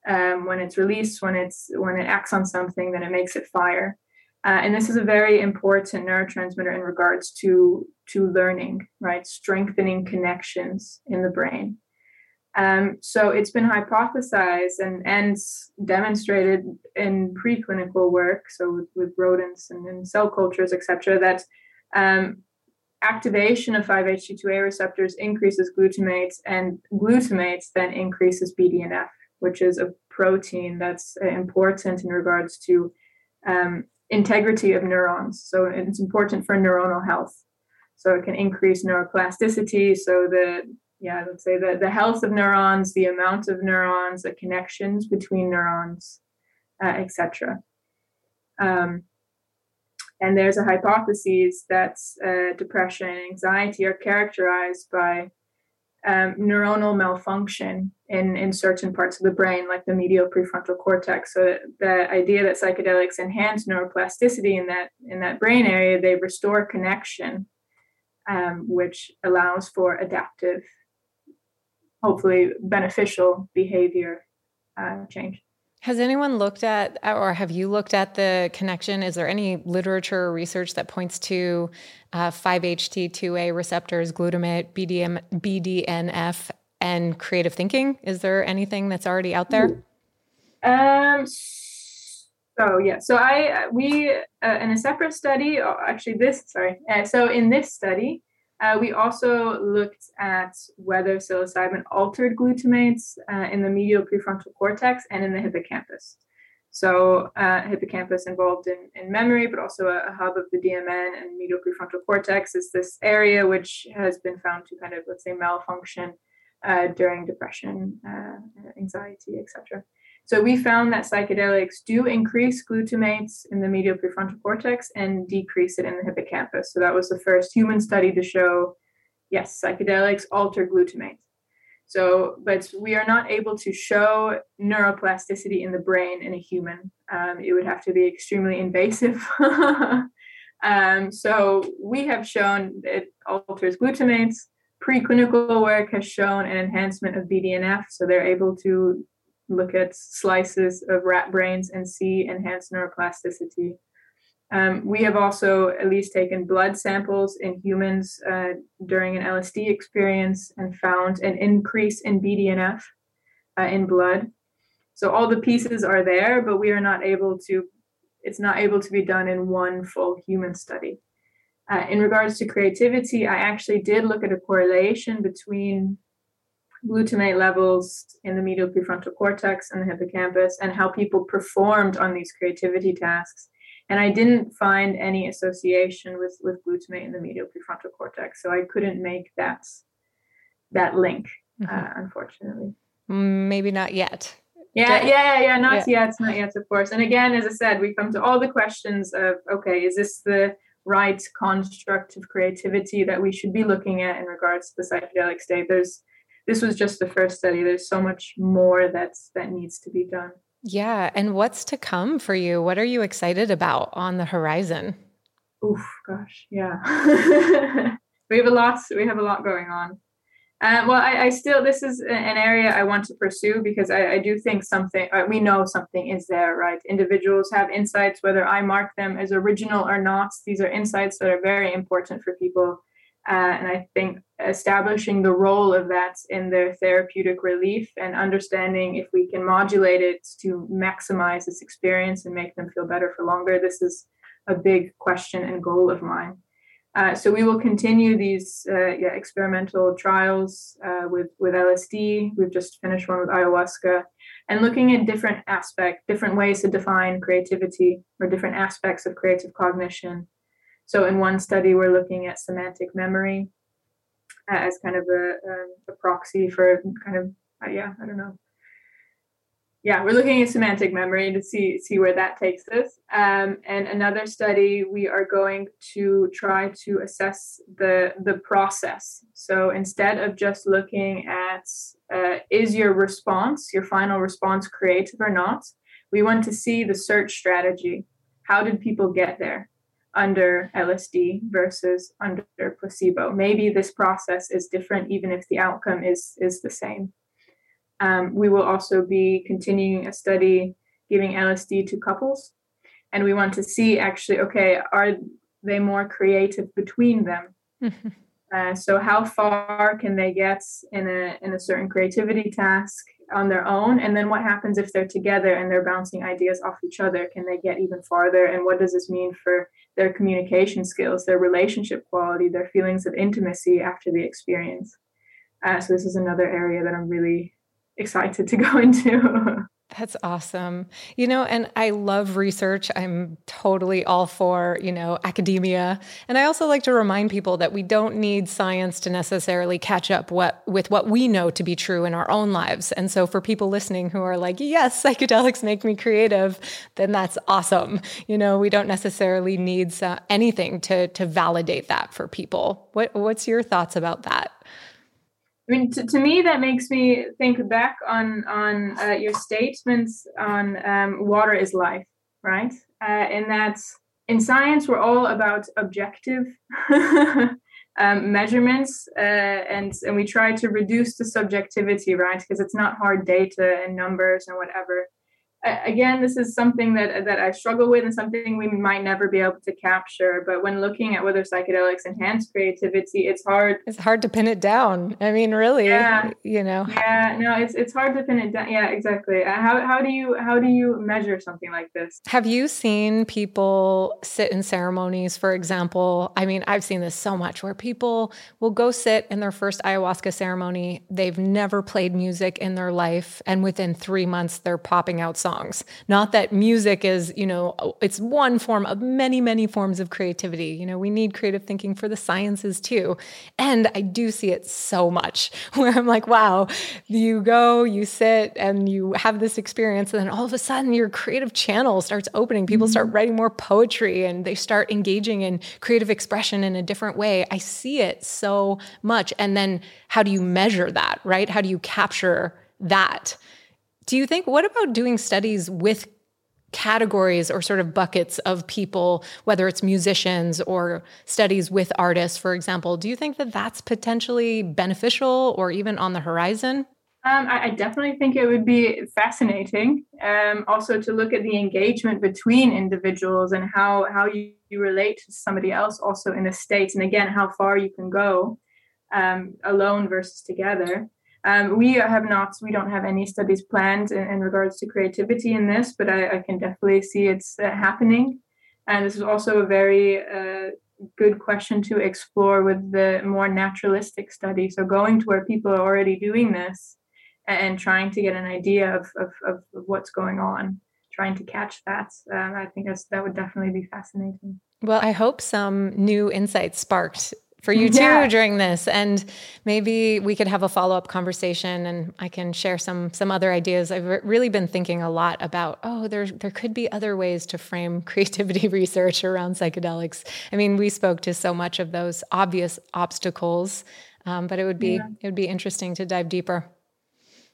Um, when it's released, when it's when it acts on something, then it makes it fire. Uh, and this is a very important neurotransmitter in regards to to learning, right? Strengthening connections in the brain. Um, so it's been hypothesized and, and demonstrated in preclinical work, so with, with rodents and in cell cultures, etc., that um, activation of 5-HT2A receptors increases glutamate, and glutamate then increases BDNF, which is a protein that's important in regards to um, integrity of neurons. So it's important for neuronal health. So it can increase neuroplasticity. So the yeah, let's say the, the health of neurons, the amount of neurons, the connections between neurons, uh, etc. Um, and there's a hypothesis that uh, depression and anxiety are characterized by um, neuronal malfunction in, in certain parts of the brain, like the medial prefrontal cortex. So the idea that psychedelics enhance neuroplasticity in that in that brain area, they restore connection, um, which allows for adaptive hopefully beneficial behavior uh, change. Has anyone looked at, or have you looked at the connection? Is there any literature or research that points to uh, 5-HT2A receptors, glutamate, BDM, BDNF, and creative thinking? Is there anything that's already out there? Um. So yeah. So I we uh, in a separate study, actually this sorry. Uh, so in this study, uh, we also looked at whether psilocybin altered glutamates uh, in the medial prefrontal cortex and in the hippocampus. So uh, hippocampus involved in, in memory, but also a, a, hub of the DMN and medial prefrontal cortex is this area which has been found to kind of, let's say, malfunction uh, during depression, uh, anxiety, etc. So we found that psychedelics do increase glutamates in the medial prefrontal cortex and decrease it in the hippocampus. So that was the first human study to show, yes, psychedelics alter glutamate. So, but we are not able to show neuroplasticity in the brain in a human. Um, it would have to be extremely invasive. (laughs) um, so, we have shown it alters glutamates. Preclinical work has shown an enhancement of BDNF, so they're able to look at slices of rat brains and see enhanced neuroplasticity. Um, we have also at least taken blood samples in humans uh, during an LSD experience and found an increase in BDNF uh, in blood. So all the pieces are there, but we are not able to, it's not able to be done in one full human study. Uh, in regards to creativity, I actually did look at a correlation between glutamate levels in the medial prefrontal cortex and the hippocampus and how people performed on these creativity tasks and I didn't find any association with with glutamate in the medial prefrontal cortex, so I couldn't make that that link, mm-hmm. uh, unfortunately. Maybe not yet. Yeah, yeah, yeah, not yeah. yet, not yet, of course. And again, as I said, we come to all the questions of okay, is this the right construct of creativity that we should be looking at in regards to the psychedelic state? There's this was just the first study. There's so much more that's that needs to be done. Yeah. And what's to come for you? What are you excited about on the horizon? Oof, gosh, yeah. (laughs) we have a lot. We have a lot going on. Uh, well, I, I, still this is an area I want to pursue because I, I do think something uh, we know something is there, right? Individuals have insights, whether I mark them as original or not. These are insights that are very important for people uh, and I think establishing the role of that in their therapeutic relief and understanding if we can modulate it to maximize this experience and make them feel better for longer, this is a big question and goal of mine. Uh, so we will continue these uh, yeah, experimental trials uh, with with LSD. We've just finished one with ayahuasca, and looking at different aspects, different ways to define creativity or different aspects of creative cognition so in one study, we're looking at semantic memory as kind of a, um, a proxy for kind of uh, yeah, I don't know. Yeah, we're looking at semantic memory to see see where that takes us. Um, and another study, we are going to try to assess the the process. So instead of just looking at uh, is your response, your final response, creative or not, we want to see the search strategy. How did people get there? Under LSD versus under placebo. Maybe this process is different, even if the outcome is is the same. Um, we will also be continuing a study giving LSD to couples, and we want to see actually, okay, are they more creative between them? Mm-hmm. (laughs) Uh, so how far can they get in a in a certain creativity task on their own and then what happens if they're together and they're bouncing ideas off each other can they get even farther and what does this mean for their communication skills their relationship quality their feelings of intimacy after the experience. Uh, so this is another area that i'm really excited to go (laughs) into That's awesome. You know, and I love research. I'm totally all for, you know, academia. And I also like to remind people that we don't need science to necessarily catch up what with what we know to be true in our own lives. And so for people listening who are like, "Yes, psychedelics make me creative," then that's awesome. You know, we don't necessarily need uh, anything to to validate that for people. What what's your thoughts about that? I mean, to, to me, that makes me think back on on uh, your statements on um, water is life, right? Uh, in that, in science, we're all about objective (laughs) um, measurements, uh, and and we try to reduce the subjectivity, right? Because it's not hard data and numbers and whatever again, this is something that that I struggle with and something we might never be able to capture. But when looking at whether psychedelics enhance creativity, it's hard. It's hard to pin it down. I mean, really, yeah. you know. Yeah, no, it's it's hard to pin it down. Yeah, exactly. Uh, how how do you how do you measure something like this? Have you seen people sit in ceremonies, for example? I mean, I've seen this so much where people will go sit in their first ayahuasca ceremony. They've never played music in their life, and within three months, they're popping out songs songs. Not that music is, you know, it's one form of many, many forms of creativity. You know, we need creative thinking for the sciences too. And I do see it so much (laughs) where I'm like, wow, you go, you sit, and you have this experience, and then all of a sudden your creative channel starts opening. People mm-hmm. start writing more poetry and they start engaging in creative expression in a different way. I see it so much. And then how do you measure that, right? How do you capture that? Do you think, what about doing studies with categories or sort of buckets of people, whether it's musicians or studies with artists, for example? Do you think that that's potentially beneficial or even on the horizon? Um, I, I, definitely think it would be fascinating. Um, also, to look at the engagement between individuals and how how you, you relate to somebody else, also in the states, and again, how far you can go um, alone versus together. Um, we have not, we don't have any studies planned in, in regards to creativity in this, but I, I can definitely see it's uh, happening. And this is also a very uh, good question to explore with the more naturalistic study. So going to where people are already doing this and trying to get an idea of, of, of what's going on, trying to catch that. Um, I think that's, that would definitely be fascinating. Well, I hope some new insights sparked for you too yeah. during this and maybe we could have a follow-up conversation and i can share some some other ideas i've really been thinking a lot about oh there there could be other ways to frame (laughs) creativity research around psychedelics i mean we spoke to so much of those obvious obstacles um, but it would be yeah. it would be interesting to dive deeper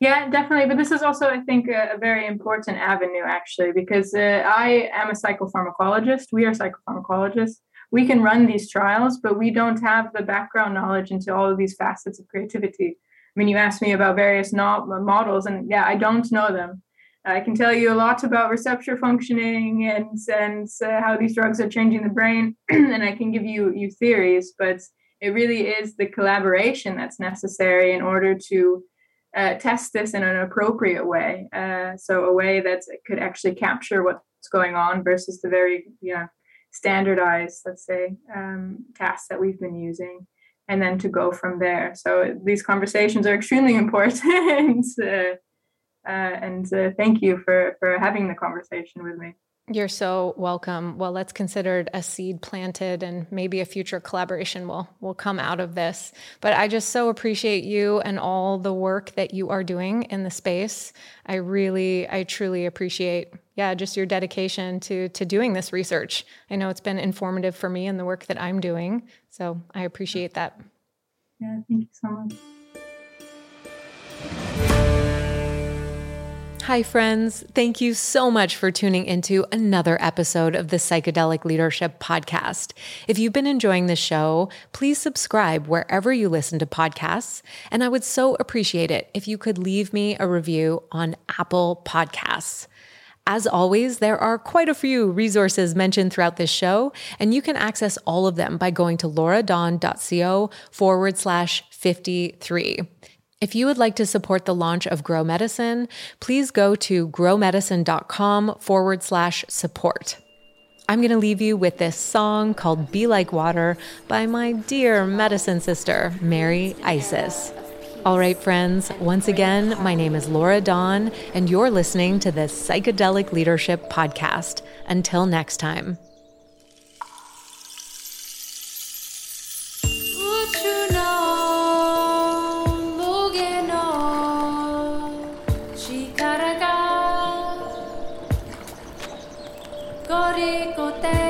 yeah, definitely. But this is also, I think, a, a very important avenue, actually, because uh, I am a psychopharmacologist. We are psychopharmacologists we can run these trials, but we don't have the background knowledge into all of these facets of creativity. I mean, you asked me about various no- models, and yeah, I don't know them. I can tell you a lot about receptor functioning and and uh, how these drugs are changing the brain, (clears throat) and I can give you you theories, but it really is the collaboration that's necessary in order to uh, test this in an appropriate way. Uh, so a way that could actually capture what's going on versus the very yeah standardized, let's say, um, tasks that we've been using, and then to go from there. So these conversations are extremely (laughs) important. uh, uh, and uh, thank you for for having the conversation with me. You're so welcome. Well, let's consider it a seed planted and maybe a future collaboration will will come out of this. But I just so appreciate you and all the work that you are doing in the space. I really I truly appreciate yeah, just your dedication to to doing this research. I know it's been informative for me in the work that I'm doing. So, I appreciate that. Yeah, thank you so much. Hi, friends. Thank you so much for tuning into another episode of the Psychedelic Leadership Podcast. If you've been enjoying the show, please subscribe wherever you listen to podcasts. And I would so appreciate it if you could leave me a review on Apple Podcasts. As always, there are quite a few resources mentioned throughout this show, and you can access all of them by going to lauradawn.co forward slash 53. If you would like to support the launch of Grow Medicine, please go to growmedicine.com forward slash support. I'm going to leave you with this song called Be Like Water by my dear medicine sister, Mary Isis. All right, friends, once again, my name is Laura Dawn, and you're listening to the Psychedelic Leadership Podcast. Until next time. Coricote.